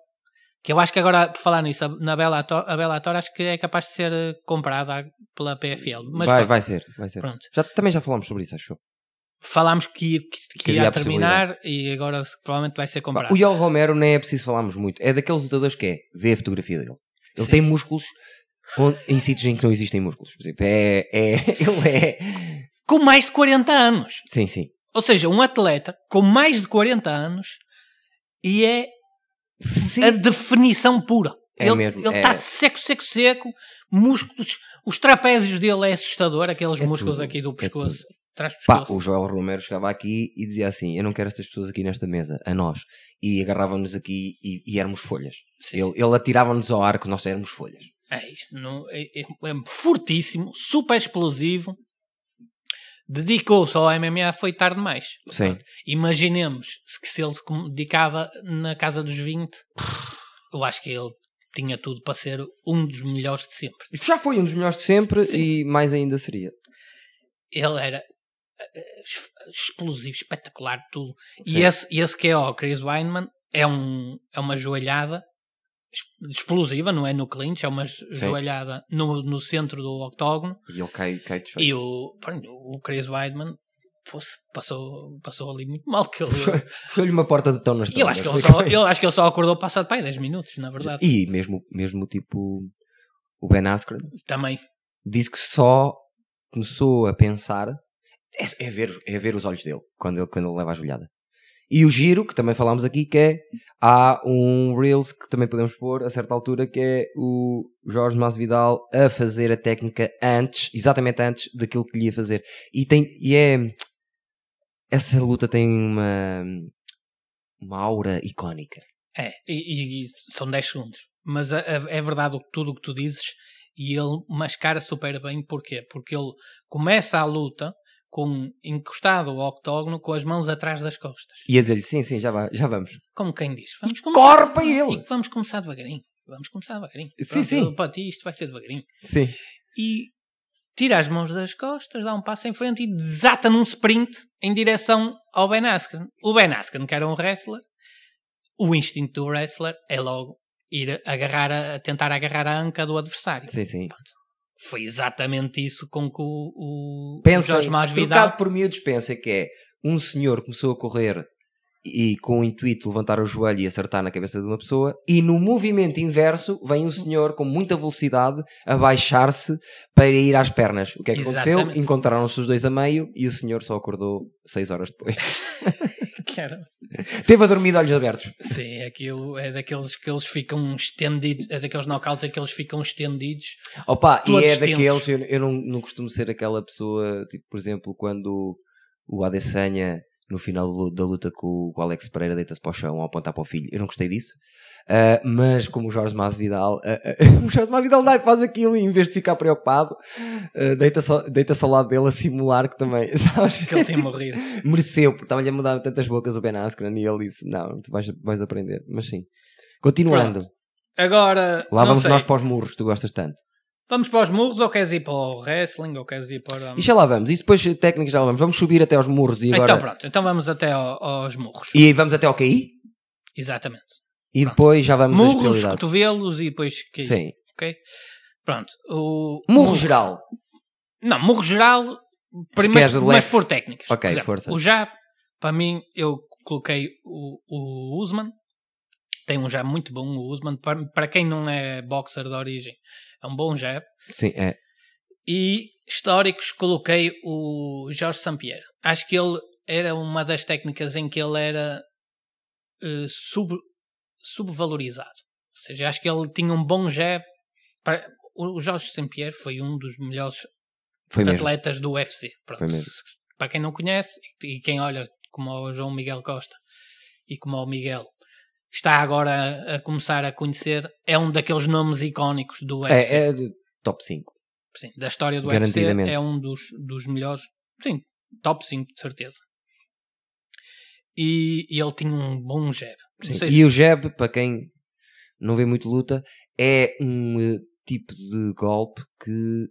Que eu acho que agora, por falar nisso, a- na Bellator, a Bellator acho que é capaz de ser comprada pela PFL. Mas vai, pronto, vai ser, vai ser. pronto. Já, também já falámos sobre isso, acho. Falámos que, que, que Que ia terminar e agora provavelmente vai ser comprado. O Yoel Romero nem é preciso falarmos muito. É daqueles lutadores que é, vê a fotografia dele. Ele Sim. tem músculos onde- em sítios em que não existem músculos. Por exemplo, é, é, ele é... Com mais de 40 anos. Sim, sim. Ou seja, um atleta com mais de 40 anos e é a definição pura. É ele ele é. está seco, seco, seco, músculos, os trapézios dele é assustador, aqueles É músculos tudo, aqui do é pescoço, do Pá, o Joel Romero chegava aqui e dizia assim: Eu não quero estas pessoas aqui nesta mesa, a nós. E agarravam-nos aqui e, e éramos folhas. Sim. Ele, ele atirava-nos ao ar que nós éramos folhas. É isto, não, é, é- é fortíssimo, super explosivo. Dedicou-se ao MMA, foi tarde demais. Sim. Imaginemos que se ele se dedicava na casa dos 20, eu acho que ele tinha tudo para ser um dos melhores de sempre. Já foi um dos melhores de sempre Sim. e mais ainda seria. Ele era explosivo, espetacular, tudo. E esse, esse que é o Chris Weinman é, um, é uma joelhada explosiva, não é no clinch, é uma joelhada no, no centro do octógono. E ele cai, cai desfeito. E o, o Chris Weidman passou, passou ali muito mal. Que ele, Foi-lhe uma porta de tão nas eu, acho que ele só, eu acho que ele só acordou passado aí 10 minutos, na verdade. E mesmo, mesmo tipo o Ben Askren Também. disse que só começou a pensar é, é ver, é ver os olhos dele quando ele, quando ele leva a joelhada. E o giro, que também falámos aqui, que é há um Reels que também podemos pôr a certa altura, que é o Jorge Masvidal a fazer a técnica antes, exatamente antes daquilo que lhe ia fazer. E, tem, e é essa luta tem uma uma aura icónica. É, e, e- são 10 segundos. Mas a- a- é verdade tudo o que tu dizes e ele mascara super bem. Porquê? Porque ele começa a luta com encostado ao octógono com as mãos atrás das costas. E a dizer-lhe, sim, sim, já, vai, já vamos. Como quem diz. Vamos Corre para ele! E vamos começar devagarinho. Vamos começar devagarinho. Sim, Pronto, sim. eu- Para ti isto vai ser devagarinho. Sim. E tira as mãos das costas, dá um passo em frente e desata num sprint em direção ao Ben Askren. O Ben Askren, que era um wrestler, o instinto do wrestler é logo ir agarrar a, tentar agarrar a anca do adversário. Sim, sim. Foi exatamente isso com que o, o, Pensa, Jorge Masvidal... trocado por miúdos, pensa que é um senhor começou a correr e com o intuito de levantar o joelho e acertar na cabeça de uma pessoa, e no movimento inverso vem um senhor com muita velocidade a baixar-se para ir às pernas. O que é que aconteceu? Exatamente. Encontraram-se os dois a meio e o senhor só acordou seis horas depois. Teve a dormir de olhos abertos. Sim, aquilo é daqueles que eles ficam estendidos, é daqueles knockouts em que eles ficam estendidos. Opa, e é daqueles, eu, eu não, não costumo ser aquela pessoa, tipo, por exemplo, quando o Adesanya no final da luta com o Alex Pereira deita-se para o chão ao apontar para o filho. Eu não gostei disso. Ah, mas como o Jorge Masvidal, ah, ah, o Jorge Masvidal dá faz aquilo e em vez de ficar preocupado, ah, deita-se ao- deita-se ao lado dele a simular que também, sabes? Que ele tem morrido. Mereceu, porque estava-lhe a mudar tantas bocas o Ben Askren e ele disse, não, tu vais, vais aprender. Mas sim. Continuando. Pronto. Agora, Lá vamos sei, nós para os murros, tu gostas tanto. Vamos para os murros ou queres ir para o wrestling ou queres ir para... E já lá vamos. Isso depois técnicas já lá vamos. Vamos subir até aos murros e agora. Então pronto, então vamos até ao- aos murros. E vamos até ao QI. Exatamente. E Pronto. depois já vamos Murros, cotovelos e depois que Sim. ok? Pronto. O Murro geral. Não, murro geral, primeiro, mas por técnicas. Ok, Por exemplo, força. O jab, para mim, eu coloquei o, o Usman. Tem um jab muito bom, o Usman. Para, para quem não é boxer de origem, é um bom jab. Sim, é. E históricos, coloquei o Jorge Sampierre. Acho que ele era uma das técnicas em que ele era eh, sub, subvalorizado. Ou seja, acho que ele tinha um bom jab. Para, o Jorge Sampierre foi um dos melhores Foi mesmo. atletas do UFC. Mesmo. Para quem não conhece e quem olha como o João Miguel Costa e como o Miguel está agora a, a começar a conhecer, é um daqueles nomes icónicos do UFC. É, é top 5. Sim, da história do UFC é um dos, dos melhores, sim, top 5 de certeza. E, e ele tinha um bom jab. E se- o jab, para quem não vê muito luta, é um eh, tipo de golpe que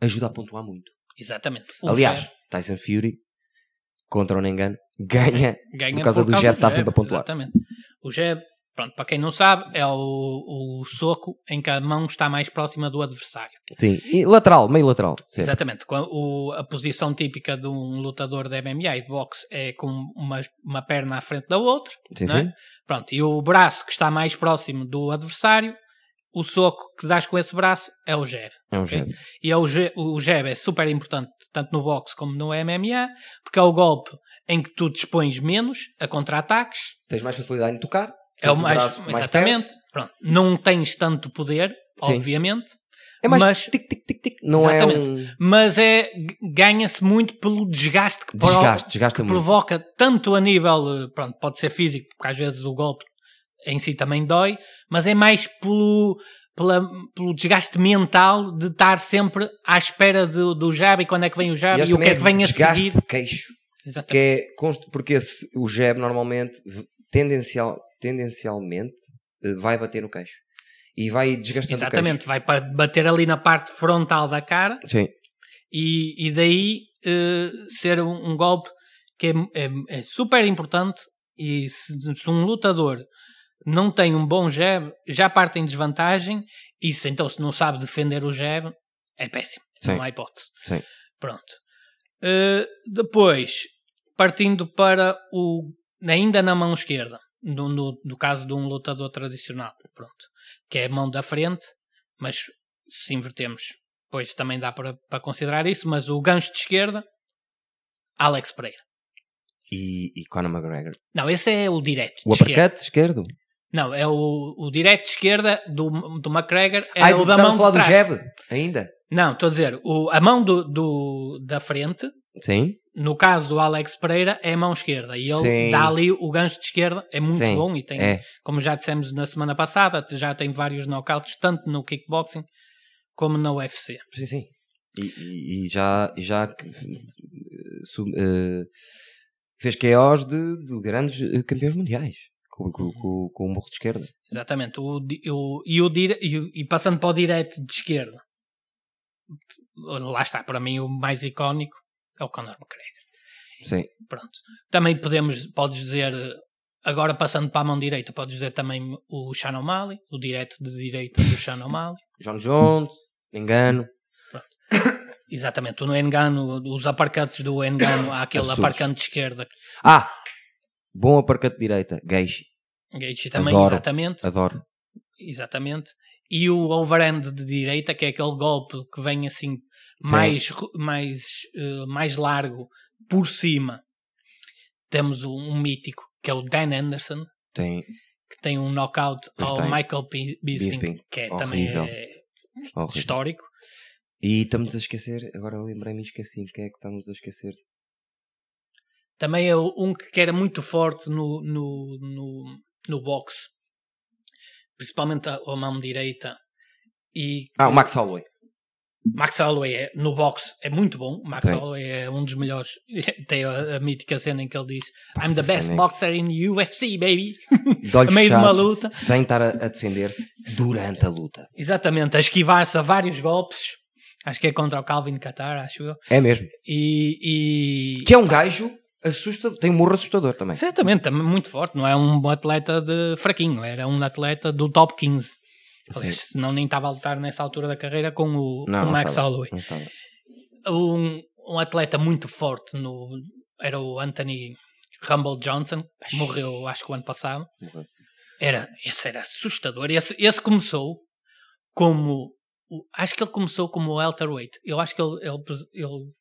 ajuda a pontuar muito. Exatamente. O Aliás, jab Tyson Fury, contra o não engano, ganha ganha por causa do jab, está sempre a pontuar. Exatamente. O jab, pronto, para quem não sabe, é o, o soco em que a mão está mais próxima do adversário. Sim. E lateral, meio lateral. sempre. Exatamente. O- a posição típica de um lutador de MMA e de boxe é com uma, uma perna à frente da outra. Sim, é? sim. Pronto, e o braço que está mais próximo do adversário, o soco que dás com esse braço é o jab. É um jab. E é o, je- o jab é super importante, tanto no boxe como no MMA, porque é o golpe em que tu dispões menos a contra-ataques. Tens mais facilidade em tocar. É o mais, mais exatamente. Pronto, não tens tanto poder, Sim. obviamente, É mais Mas- tic, tic, tic, tic. Não Exatamente. é um mas é ganha-se muito pelo desgaste que, desgaste, desgasta que muito. provoca tanto a nível, eh, pronto, pode ser físico, porque às vezes o golpe em si também dói, mas é mais pelo, pela- pelo desgaste mental de estar sempre à espera do, do jab e quando é que vem o jab este e o que é que vem a desgaste seguir. de queixo. Que Exatamente. é const- porque esse- o jab normalmente tendencial, tendencialmente eh, vai bater no queixo. E vai desgastando Exatamente, vai para bater ali na parte frontal da cara o queixo. Sim. e, e daí eh, ser um, um golpe que é, é- é super importante e se, se um lutador não tem um bom jab, já parte em desvantagem e se então se não sabe defender o jab, é péssimo. Sim. Não há hipótese. Sim. Pronto. Eh, depois, partindo para o ainda na mão esquerda, no, no, no caso de um lutador tradicional, pronto, que é a mão da frente, mas se invertemos, depois também dá para, para considerar isso, mas o gancho de esquerda, Alex Pereira. E, e Conor McGregor. Não, esse é o direto. O de esquerda. uppercut esquerdo. Não, é o, o direto de esquerda do, do McGregor, é Ai, o da mão a falar do jab ainda? Não, estou a dizer, o, a mão do, do, da frente, Sim. no caso do Alex Pereira, é a mão esquerda. E ele Sim. dá ali o gancho de esquerda, é muito Sim. bom e tem, É. como já dissemos na semana passada, já tem vários knockouts, tanto no kickboxing como na UFC. Sim, sim. E, e- já, já sub- eh, fez KOs de, de grandes eh, campeões mundiais com, com, com, com o morro de esquerda. Exatamente. O, o- e, e, o- e passando para o direto de esquerda, lá está, para mim o mais icónico é o Conor McGregor. Sim. Pronto. Também podemos, podes dizer, agora passando para a mão direita, podes dizer também o Sean O'Malley, o direto de direita do Sean O'Malley. John Jones. Engano. Exatamente, o Engano, os aparcantes do Engano, há aquele Absurdos. aparcante de esquerda. Ah! Bom aparcate de direita. Geishi. Gage também, Adoro. exatamente. Adoro. Exatamente. E o overhand de direita, que é aquele golpe que vem assim mais, mais, eh, mais largo por cima. Temos um, um mítico que é o Dan Anderson, Tem. que tem um knockout ao tem. Michael P- Bisping, Bisping. que é, também é Horrível. histórico. E estamos a esquecer. Agora lembrei-me e esqueci. Quem é que estamos a esquecer? Também é um que era muito forte no, no, no, no boxe, principalmente a, a mão direita. E Ah, o Max Holloway. Max Holloway é, no boxe é muito bom. Max Sim. Holloway é um dos melhores. Tem a, a mítica cena em que ele diz: Pá, I'm the best é- boxer in UFC, baby. A meio de uma luta. Sem estar a, a defender-se durante a luta. Exatamente, a esquivar-se a vários golpes. Acho que é contra o Calvin Qatar, acho eu. É mesmo. E. e... Que é um gajo assustador. Tem um morro assustador também. Exatamente, também muito forte. Não é um atleta de fraquinho, era um atleta do top 15. Aliás, senão nem estava a lutar nessa altura da carreira com o, Não, o Max estava. Holloway. Um, um atleta muito forte no, era o Anthony Rumble Johnson, morreu acho que o ano passado. Morreu. Era, esse era assustador. Esse, esse começou como. Acho que ele começou como welterweight. Eu acho que ele, ele, ele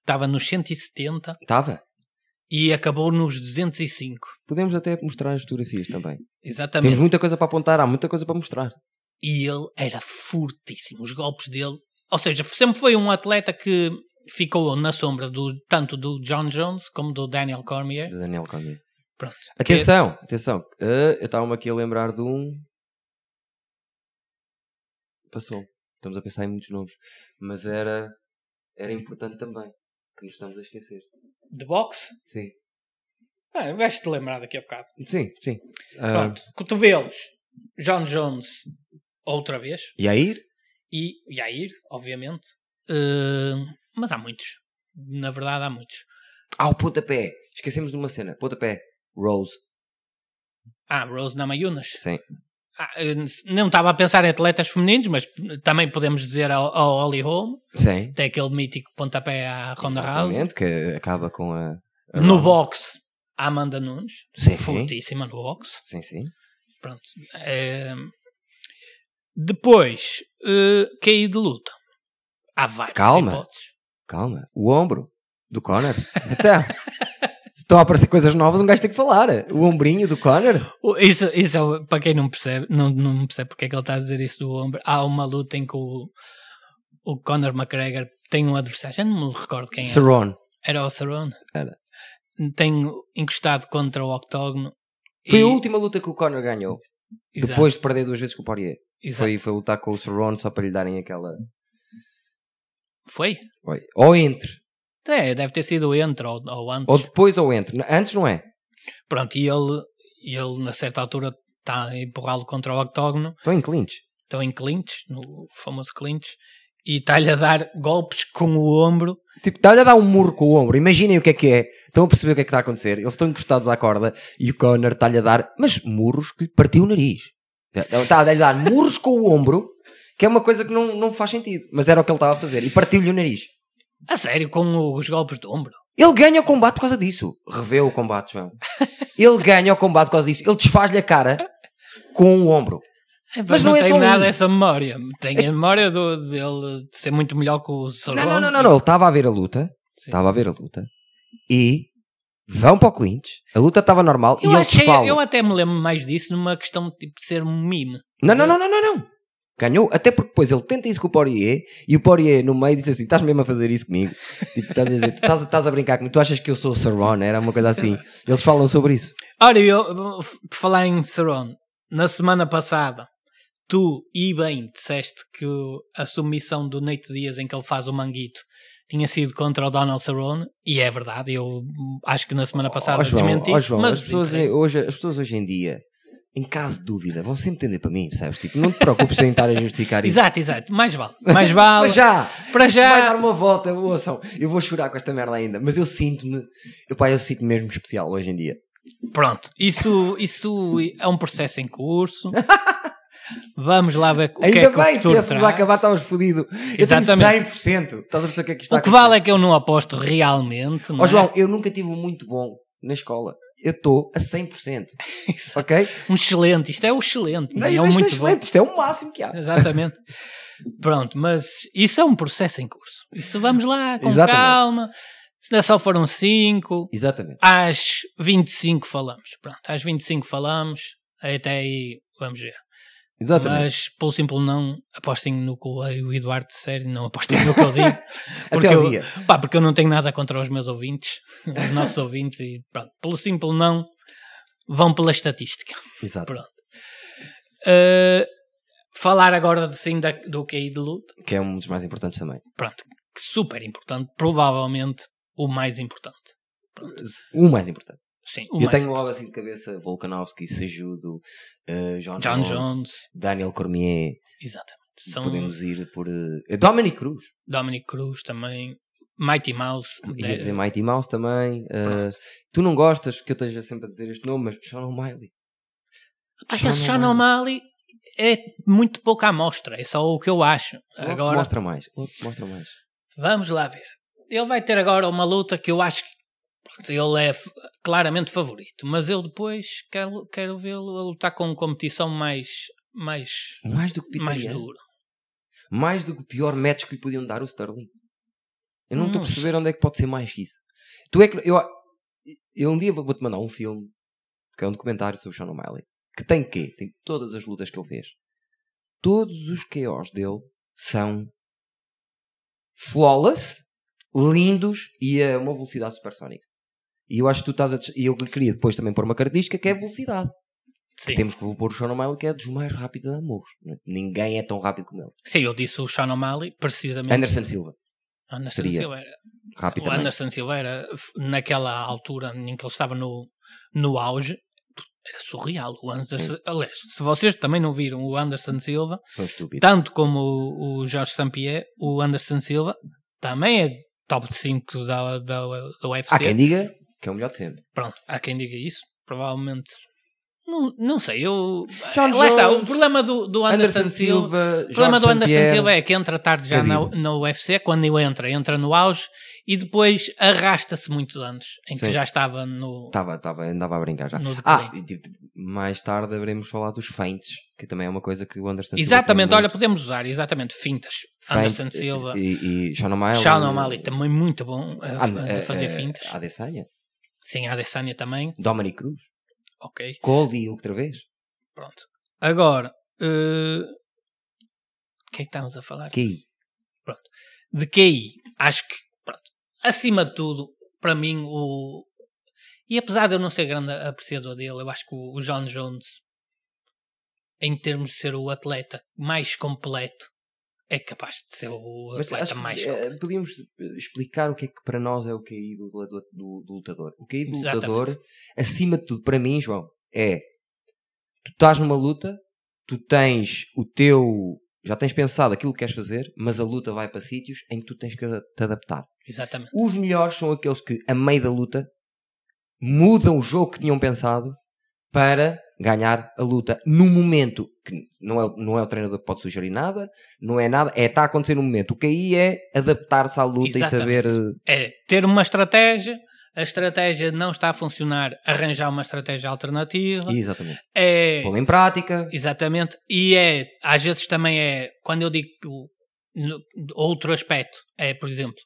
estava nos 170 Estava. E acabou nos 205. Podemos até mostrar as fotografias também. Exatamente. Temos muita coisa para apontar, há muita coisa para mostrar. E ele era fortíssimo. Os golpes dele. Ou seja, sempre foi um atleta que ficou na sombra do, tanto do John Jones como do Daniel Cormier. Daniel Cormier. Pronto. Atenção, atenção. Eh, eu estava-me aqui a lembrar de um. Passou. Estamos a pensar em muitos nomes. Mas era. Era importante também. Que nos estamos a esquecer. De boxe? Sim. Ah, vais-te lembrar daqui a bocado. Sim, sim. Ah, Pronto. Cotovelos. John Jones, outra vez. Yair? E Yair, obviamente. Uh, mas há muitos. Na verdade, há muitos. Ah, o pontapé. Esquecemos de uma cena. Pontapé. Rose. Ah, Rose Namayunas. Sim. Ah, não estava a pensar em atletas femininos, mas também podemos dizer ao, ao Holly Holm. Sim. Tem aquele mítico pontapé à Ronda. Exatamente, que acaba com a. a No boxe, a Amanda Nunes. Sim, sim. Fortíssima no boxe. Sim, sim. Pronto. Eh, Depois, caí de luta. Há várias Calma. hipóteses. Calma. O ombro do Conor. Então. estão a aparecer coisas novas, um gajo tem que falar. O ombrinho do Conor. O- Isso, isso é, para quem não percebe, não, não percebe porque é que ele está a dizer isso do ombro. Há uma luta em que o, o Conor McGregor tem um adversário, já não me recordo quem era. Cerrone. Era o Cerrone. Era. Tem encostado contra o octógono. Foi e- a última luta que o Conor ganhou. Exato, Depois de perder duas vezes com o Poirier. exato. Foi, foi lutar com o Cerrone só para lhe darem aquela. Foi? Foi. Ou entre. É, deve ter sido entre ou, ou antes. Ou depois ou entre. Antes não é. Pronto, e ele, e ele, na certa altura, está a empurrá-lo contra o octógono. Estão em clinch. Estão em clinch, no famoso clinch. E está-lhe a dar golpes com o ombro. Tipo, está-lhe a dar um murro com o ombro. Imaginem o que é que é. Estão a perceber o que é que está a acontecer. Eles estão encostados à corda e o Conor está-lhe a dar, mas murros que lhe partiu o nariz. Está a lhe dar murros com o ombro, que é uma coisa que não, não faz sentido. Mas era o que ele estava a fazer. E partiu-lhe o nariz. A sério, com os golpes de ombro. Ele ganha o combate por causa disso. Revê o combate, João. Ele ganha o combate por causa disso. Ele desfaz-lhe a cara com o ombro. É, Mas não não é tem nada um. essa memória. Tem a memória do, dele de ser muito melhor que o Cerrone. Não, não, não, não, não. Ele estava a ver a luta. Estava a ver a luta. E vão para o clinch. A luta estava normal. Eu, e ele achei, desfala. eu até me lembro mais disso numa questão tipo, de ser um mime. Não, não, não, não, não, não. Ganhou, até porque depois ele tenta isso com o Poirier e o Poirier no meio disse assim: estás mesmo a fazer isso comigo? Tipo, estás a dizer, tu estás, estás a brincar comigo, tu achas que eu sou o Cerrone? Era uma coisa assim. Eles falam sobre isso. Ora, eu, por falar em Cerrone, na semana passada, tu e bem disseste que a submissão do Nate Dias em que ele faz o manguito tinha sido contra o Donald Cerrone, e é verdade, eu acho que na semana passada Ó, João, desmenti, ó, João, mas as, pessoas, hoje, as pessoas hoje em dia, em caso de dúvida, vão sempre entender para mim, percebes? Tipo, não te preocupes em estar a justificar isso. Exato, exato, mais vale, mais vale, Mas já, para vai dar já, uma volta, ouçam. Eu vou chorar com esta merda ainda, mas eu sinto-me, eu, pá, eu sinto-me mesmo especial hoje em dia. pronto, isso, isso é um processo em curso, Vamos lá ver o que Ainda é que o bem, se futuro estivéssemos a traz. acabar, estavas fodido. Eu Exatamente. tenho 100%. Estás a perceber o que é que está O que vale é que eu não aposto realmente. não é? João, eu nunca tive muito bom na escola. Eu estou a 100%. ok? Um excelente, isto é o excelente, não, Não, é isto um é muito bom. excelente. Isto é o máximo que há. Exatamente. Pronto, mas isso é um processo em curso. Isso vamos lá, com Exatamente. calma. Se ainda só foram 5, Exatamente. às 25 falamos. Pronto, às 25 falamos, até aí vamos ver. Exatamente. Mas, pelo simples não, apostem no que o Eduardo disser, não apostem no que eu digo. Até eu, dia. Pá, porque eu não tenho nada contra os meus ouvintes, os nossos ouvintes, e pronto, pelo simples não, vão pela estatística. Exato. Pronto. Uh, falar agora de, sim da, do QI de luta, Que é um dos mais importantes também. pronto, super importante, provavelmente o mais importante. O mais importante. Sim, eu mais tenho logo assim de cabeça Volkanovski, Sejudo, uh, John, John Jones, Jones, Daniel Cormier. exatamente. São Podemos ir por. Uh, Dominic Cruz. Dominic Cruz também, Mighty Mouse, Ia dizer Mighty Mouse também. uh, tu não gostas que eu esteja sempre a dizer este nome, mas Sean O'Malley. Acho que esse Sean O'Malley é muito pouca amostra, é só o que eu acho. Agora, Mostra mais. Mostra mais. vamos lá ver. Ele vai ter agora uma luta que eu acho que ele é claramente favorito, mas eu depois quero, quero vê-lo a lutar com competição mais, mais, Mais do que mais dura. Mais do que o pior match que lhe podiam dar o Sterling. Eu não estou a perceber onde é que pode ser mais que isso. Tu é que. Eu, eu um dia vou- vou-te mandar um filme que é um documentário sobre o Sean O'Malley. Que tem quê? Tem todas as lutas que ele fez. Todos os KOs dele são flawless, lindos e a uma velocidade supersónica. E eu acho que tu estás a. E eu queria depois também pôr uma característica que é a velocidade. Sim. Temos que pôr o Sean O'Malley que é dos mais rápidos a morros. Ninguém é tão rápido como ele. Sim, eu disse o Sean O'Malley, precisamente. Anderson Silva. Anderson seria Silva era, Rápido o também. Anderson Silva era, naquela altura em que ele estava no, no auge, era surreal. O Anderson, aliás, se vocês também não viram o Anderson Silva, tanto como o, o Jorge Sampierre, o Anderson Silva também é top 5 da, da, da UFC. Há quem diga que é o melhor de sempre. Pronto, há quem diga isso, provavelmente. Não, não sei, eu. John Lá está, Jones, o problema do, do Anderson, Silva. O problema Jorge do Anderson St-Pierre. Silva é que entra tarde já na, na UFC, quando ele entra, entra no auge e depois arrasta-se muitos anos, em que Sim. já estava no, Estava, estava, andava a brincar já. Ah, tipo, mais tarde haveremos falar dos feints, que também é uma coisa que o Anderson Silva exatamente, olha, muito. podemos usar, exatamente, fintas. Feints, Anderson Silva, e, e Sean O'Malley. Sean O'Malley também muito bom a, Ah, a fazer eh, fintas. eh, Adesanya. Sim, a Adesanya também, Dominic Cruz. ok, Cody outra vez. pronto. Agora, eh, o que é que estamos a falar? QI. de QI, acho que, pronto, acima de tudo, para mim, o. E apesar de eu não ser grande apreciador dele, eu acho que o John Jones, em termos de ser o atleta mais completo, é capaz de ser o Mas atleta acho que, mais eh, podíamos explicar o que é que para nós é o QI do, do, do- do lutador. O QI do Exatamente. lutador, acima de tudo, para mim, João, é tu estás numa luta, tu tens o teu. Já tens pensado aquilo que queres fazer, mas a luta vai para sítios em que tu tens que te adaptar. Exatamente. Os melhores são aqueles que, a meio da luta, mudam o jogo que tinham pensado para ganhar a luta no momento que não é, não é o treinador que pode sugerir nada, não é nada, é está a acontecer no momento. O que aí é adaptar-se à luta e Exatamente. saber. eh, É ter uma estratégia, a estratégia não está a funcionar, arranjar uma estratégia alternativa. Exatamente. É, Pô-la em prática. Exatamente. E é, às vezes também é, quando eu digo no- outro aspecto, é, por exemplo,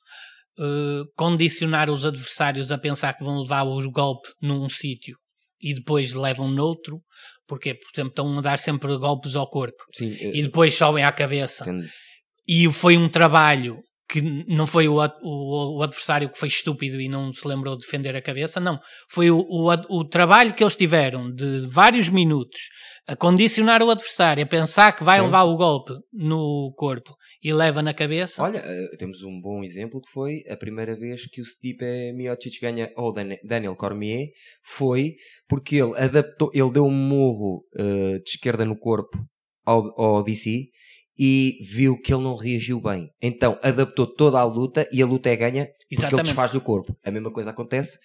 eh, condicionar os adversários a pensar que vão levar o golpe num sítio e depois levam noutro, porque, por exemplo, estão a dar sempre golpes ao corpo Sim, eh, e depois sobem à cabeça. E foi um trabalho que não foi o, o- o adversário que foi estúpido e não se lembrou de defender a cabeça, não. Foi o, o o trabalho que eles tiveram de vários minutos a condicionar o adversário, a pensar que vai Sim. levar o golpe no corpo e leva na cabeça. Olha, eh, temos um bom exemplo que foi a primeira vez que o Stipe Miocic ganha ou Dan- Daniel Cormier foi porque ele adaptou, ele deu um murro eh, de esquerda no corpo ao, ao DC e viu que ele não reagiu bem. Então adaptou toda a luta e a luta é ganha porque ele Exatamente. desfaz o corpo. A mesma coisa acontece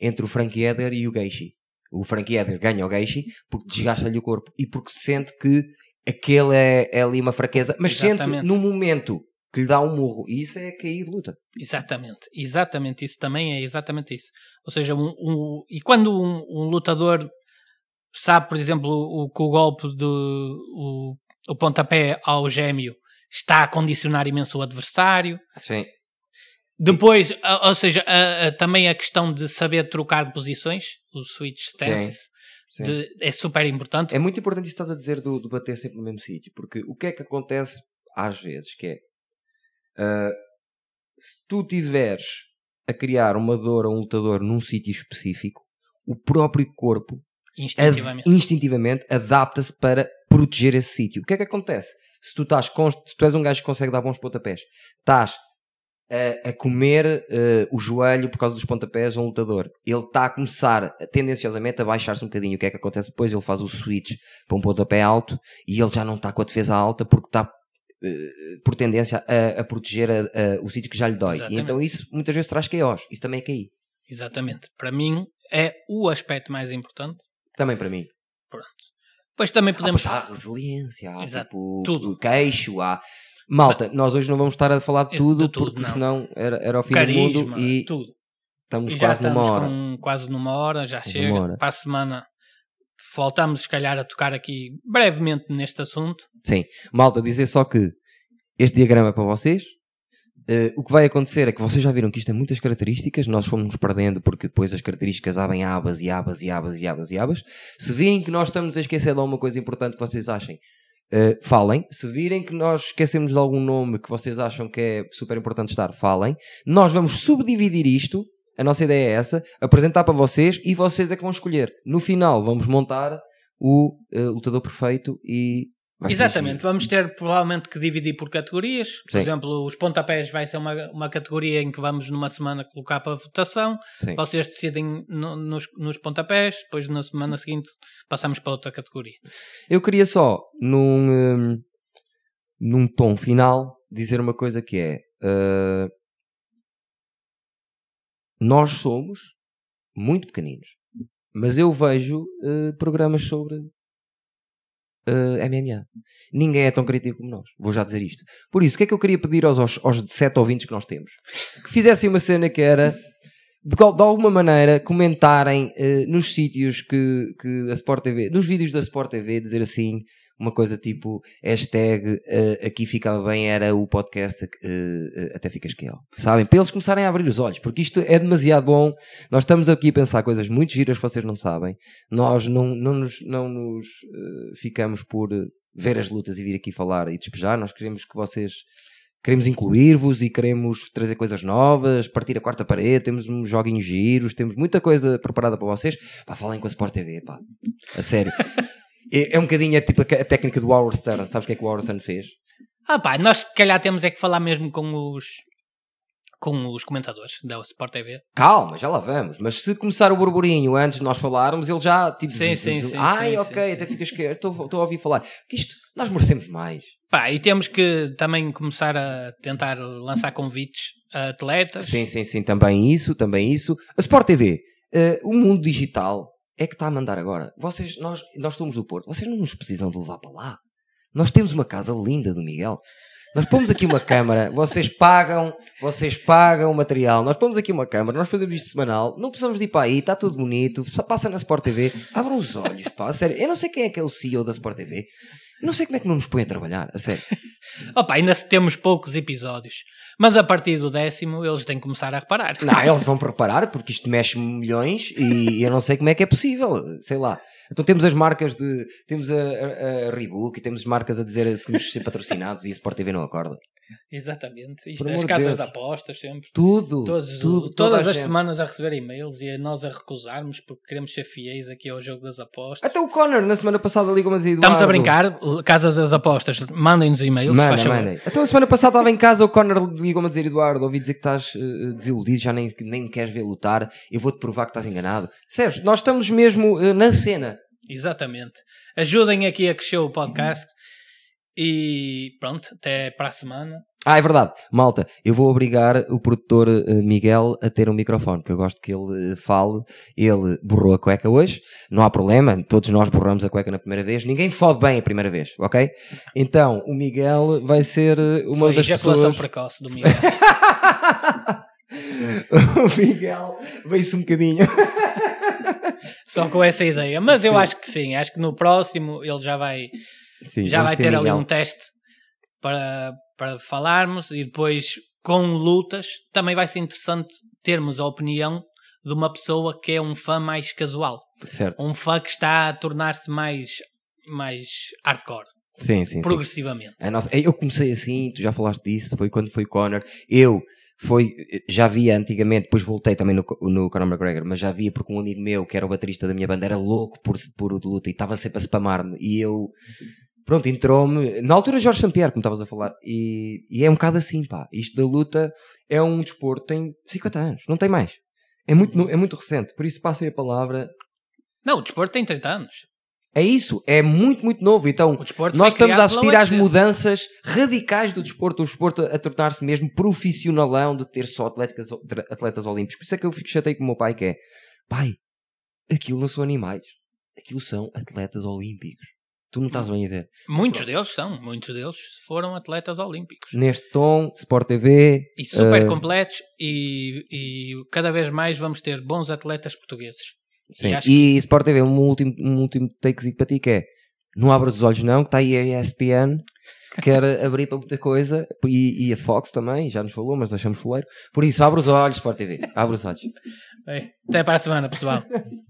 entre o Frankie Eder e o Gaethje. O Frankie Eder ganha o Gaethje porque desgasta-lhe o corpo e porque sente que aquele é, é ali uma fraqueza, mas sente Exatamente. no momento que lhe dá um murro. E isso é cair de luta. Exatamente, exatamente isso também é exatamente isso. Ou seja, um, um- e quando um, um lutador sabe, por exemplo, o, que o golpe do o, o pontapé ao gêmeo está a condicionar imenso o adversário. Sim. Depois, ou seja, a- a- também a questão de saber trocar de posições, o switch stances, sim. De- é super importante. É muito importante isso que estás a dizer do, do bater sempre no mesmo sítio, porque o que é que acontece às vezes, que é ah, se tu tiveres a criar uma dor a um lutador num sítio específico, o próprio corpo instintivamente. ad- instintivamente adapta-se para proteger esse sítio. O que é que acontece? Se tu, estás se tu és um gajo que consegue dar bons pontapés, estás a, a comer eh, o joelho por causa dos pontapés a um lutador, ele está a começar tendenciosamente a baixar-se um bocadinho. O que é que acontece depois? Ele faz o switch para um pontapé alto e ele já não está com a defesa alta porque está eh, por tendência a, a proteger a- o sítio que já lhe dói. E então isso muitas vezes traz chaos. Isso também é cair. Exatamente. Para mim, é o aspecto mais importante. Também para mim. Pronto. Depois também Ah, podemos. pois há resiliência, há Exato, tipo, tudo. queixo, há. Malta, nós hoje não vamos estar a falar de De tudo, tudo, porque não. senão era, era o fim carisma, do mundo e tudo. estamos E quase numa estamos hora. com quase numa hora, já chega. numa hora. Para a semana voltamos, se calhar, a tocar aqui brevemente neste assunto. Sim, malta, dizer só que este diagrama é para vocês. Eh, o que vai acontecer é que vocês já viram que isto tem muitas características, nós fomos perdendo porque depois as características abrem abas e abas e abas e abas e abas. Se virem que nós estamos a esquecer de alguma coisa importante que vocês achem, eh, falem. Se virem que nós esquecemos de algum nome que vocês acham que é super importante estar, falem. Nós vamos subdividir isto, a nossa ideia é essa, apresentar para vocês e vocês é que vão escolher. No final vamos montar o eh, lutador perfeito e vai Exatamente, vamos ter provavelmente que dividir por categorias. Por Sim. exemplo, os pontapés vai ser uma, uma categoria em que vamos numa semana colocar para votação. Sim. Vocês decidem no- nos, nos pontapés, depois na semana seguinte passamos para outra categoria. Eu queria só, num, hum, num tom final, dizer uma coisa que é: uh, nós somos muito pequeninos, mas eu vejo uh, programas sobre uh, MMA. Ninguém é tão criativo como nós. Vou já dizer isto. Por isso, o que é que eu queria pedir aos, aos, aos sete ouvintes que nós temos? Que fizessem uma cena que era de, de alguma maneira comentarem eh, nos sítios que, que a Sport TV, nos vídeos da Sport TV, dizer assim uma coisa tipo hashtag eh, aqui ficava bem era o podcast eh, eh, até ficas que sabem? Para eles começarem a abrir os olhos, porque isto é demasiado bom. Nós estamos aqui a pensar coisas muito giras que vocês não sabem. Nós não, não nos, não nos ficamos por ver as lutas e vir aqui falar e despejar. Nós queremos que vocês queremos incluir-vos e queremos trazer coisas novas, partir a quarta parede, temos uns joguinhos giros, temos muita coisa preparada para vocês. Pá, falem com a Sport TV, pá. A sério. É, é um bocadinho é tipo a, a técnica do Howard Stern. Sabes o que é que o Howard Stern fez? Ah pá, nós se calhar temos é que falar mesmo com os com os comentadores da Sport TV. Calma, já lá vamos. Mas se começar o burburinho antes de nós falarmos, ele já tipo Sim, diz- sim, diz- sim, Ai, sim, ok, sim, até ficas sim. que estou a ouvir falar. Isto, nós merecemos mais. Pá, e temos que também começar a tentar lançar convites a atletas. Sim, sim, sim, também isso, também isso. A Sport TV, eh, o mundo digital é que está a mandar agora. Vocês, nós, nós somos do Porto, vocês não nos precisam de levar para lá. Nós temos uma casa linda do Miguel. Nós pomos aqui uma câmara, vocês pagam, vocês pagam o material. Nós pomos aqui uma câmara, nós fazemos isto semanal, não precisamos de ir para aí, está tudo bonito, só passa na Sport TV. Abram os olhos, pá, a sério. Eu não sei quem é que é o CEO da Sport TV. Não sei como é que não nos põe a trabalhar, a sério. Opa, ainda temos poucos episódios. Mas a partir do décimo eles têm que começar a reparar. Não, eles vão preparar porque isto mexe milhões e eu não sei como é que é possível, sei lá. Então temos as marcas de. Temos a, a, a Reebok e temos marcas a dizer se queremos ser patrocinados e a Sport TV não acorda. Exatamente. Isto Por é as casas Deus. de apostas sempre. Tudo, Todos- tudo, toda todas a as gente. semanas a receber e-mails e a nós a recusarmos porque queremos ser fiéis aqui ao jogo das apostas. Até o Connor na semana passada ligou-me a dizer Estamos a Eduardo, brincar, casas das apostas, mandem-nos e-mails. se Manda, favor. manda. Então a semana passada estava em casa, o Connor ligou-me a dizer Eduardo, ouvi dizer que estás eh, desiludido, já nem, nem me queres ver lutar, eu vou-te provar que estás enganado. Sérgio, nós estamos mesmo eh, na cena. Exatamente. Ajudem aqui a crescer o podcast. E pronto, até para a semana. Ah, é verdade. Malta, eu vou obrigar o produtor eh, Miguel a ter um microfone, que eu gosto que ele eh, fale. Ele borrou a cueca hoje, não há problema, todos nós borramos a cueca na primeira vez. Ninguém fode bem a primeira vez, ok? Então, o Miguel vai ser eh, uma Foi das ejaculação pessoas... precoce do Miguel. o Miguel veio-se um bocadinho. Só com essa ideia. Mas eu acho que sim, acho que no próximo ele já vai, Sim, já vai ter ali Miguel. um teste para, para falarmos e depois com lutas também vai ser interessante termos a opinião de uma pessoa que é um fã mais casual. Certo. Um fã que está a tornar-se mais, mais hardcore, Sim, sim, sim. progressivamente. A nossa- eu comecei assim, tu já falaste disso, foi quando foi o Conor. Eu foi, já via antigamente, depois voltei também no, no Conor McGregor, mas já via porque um amigo meu, que era o baterista da minha banda, era louco por, por de luta e estava sempre a spamar-me. E eu, pronto, entrou-me. Na altura, Jorge Sampierre, como estavas a falar. E, e é um bocado assim, pá. Isto da luta é um desporto, tem 50 anos, não tem mais. É muito, é muito recente, por isso passei a palavra. Não, o desporto tem 30 anos. É isso, é muito, muito novo. Então, nós estamos a assistir às mudanças radicais do desporto, o desporto a, tornar-se mesmo profissionalão de ter só atletas, atletas olímpicos. Por isso é que eu fico chateio com o meu pai, que é pai, aquilo não são animais, aquilo são atletas olímpicos. Tu não estás bem a ver. Muitos deles são, muitos deles foram atletas olímpicos. Neste tom, Sport TV, E super eh, completos e, e cada vez mais vamos ter bons atletas portugueses. Sim. e Sport TV, um último, um último takezinho para ti que é não abras os olhos não, que está aí a ESPN que quer abrir para muita coisa e, e a Fox também, já nos falou, mas deixamos foleiro. Por isso, abre os olhos, Sport TV. Abre os olhos. Bem, Até para a semana, pessoal.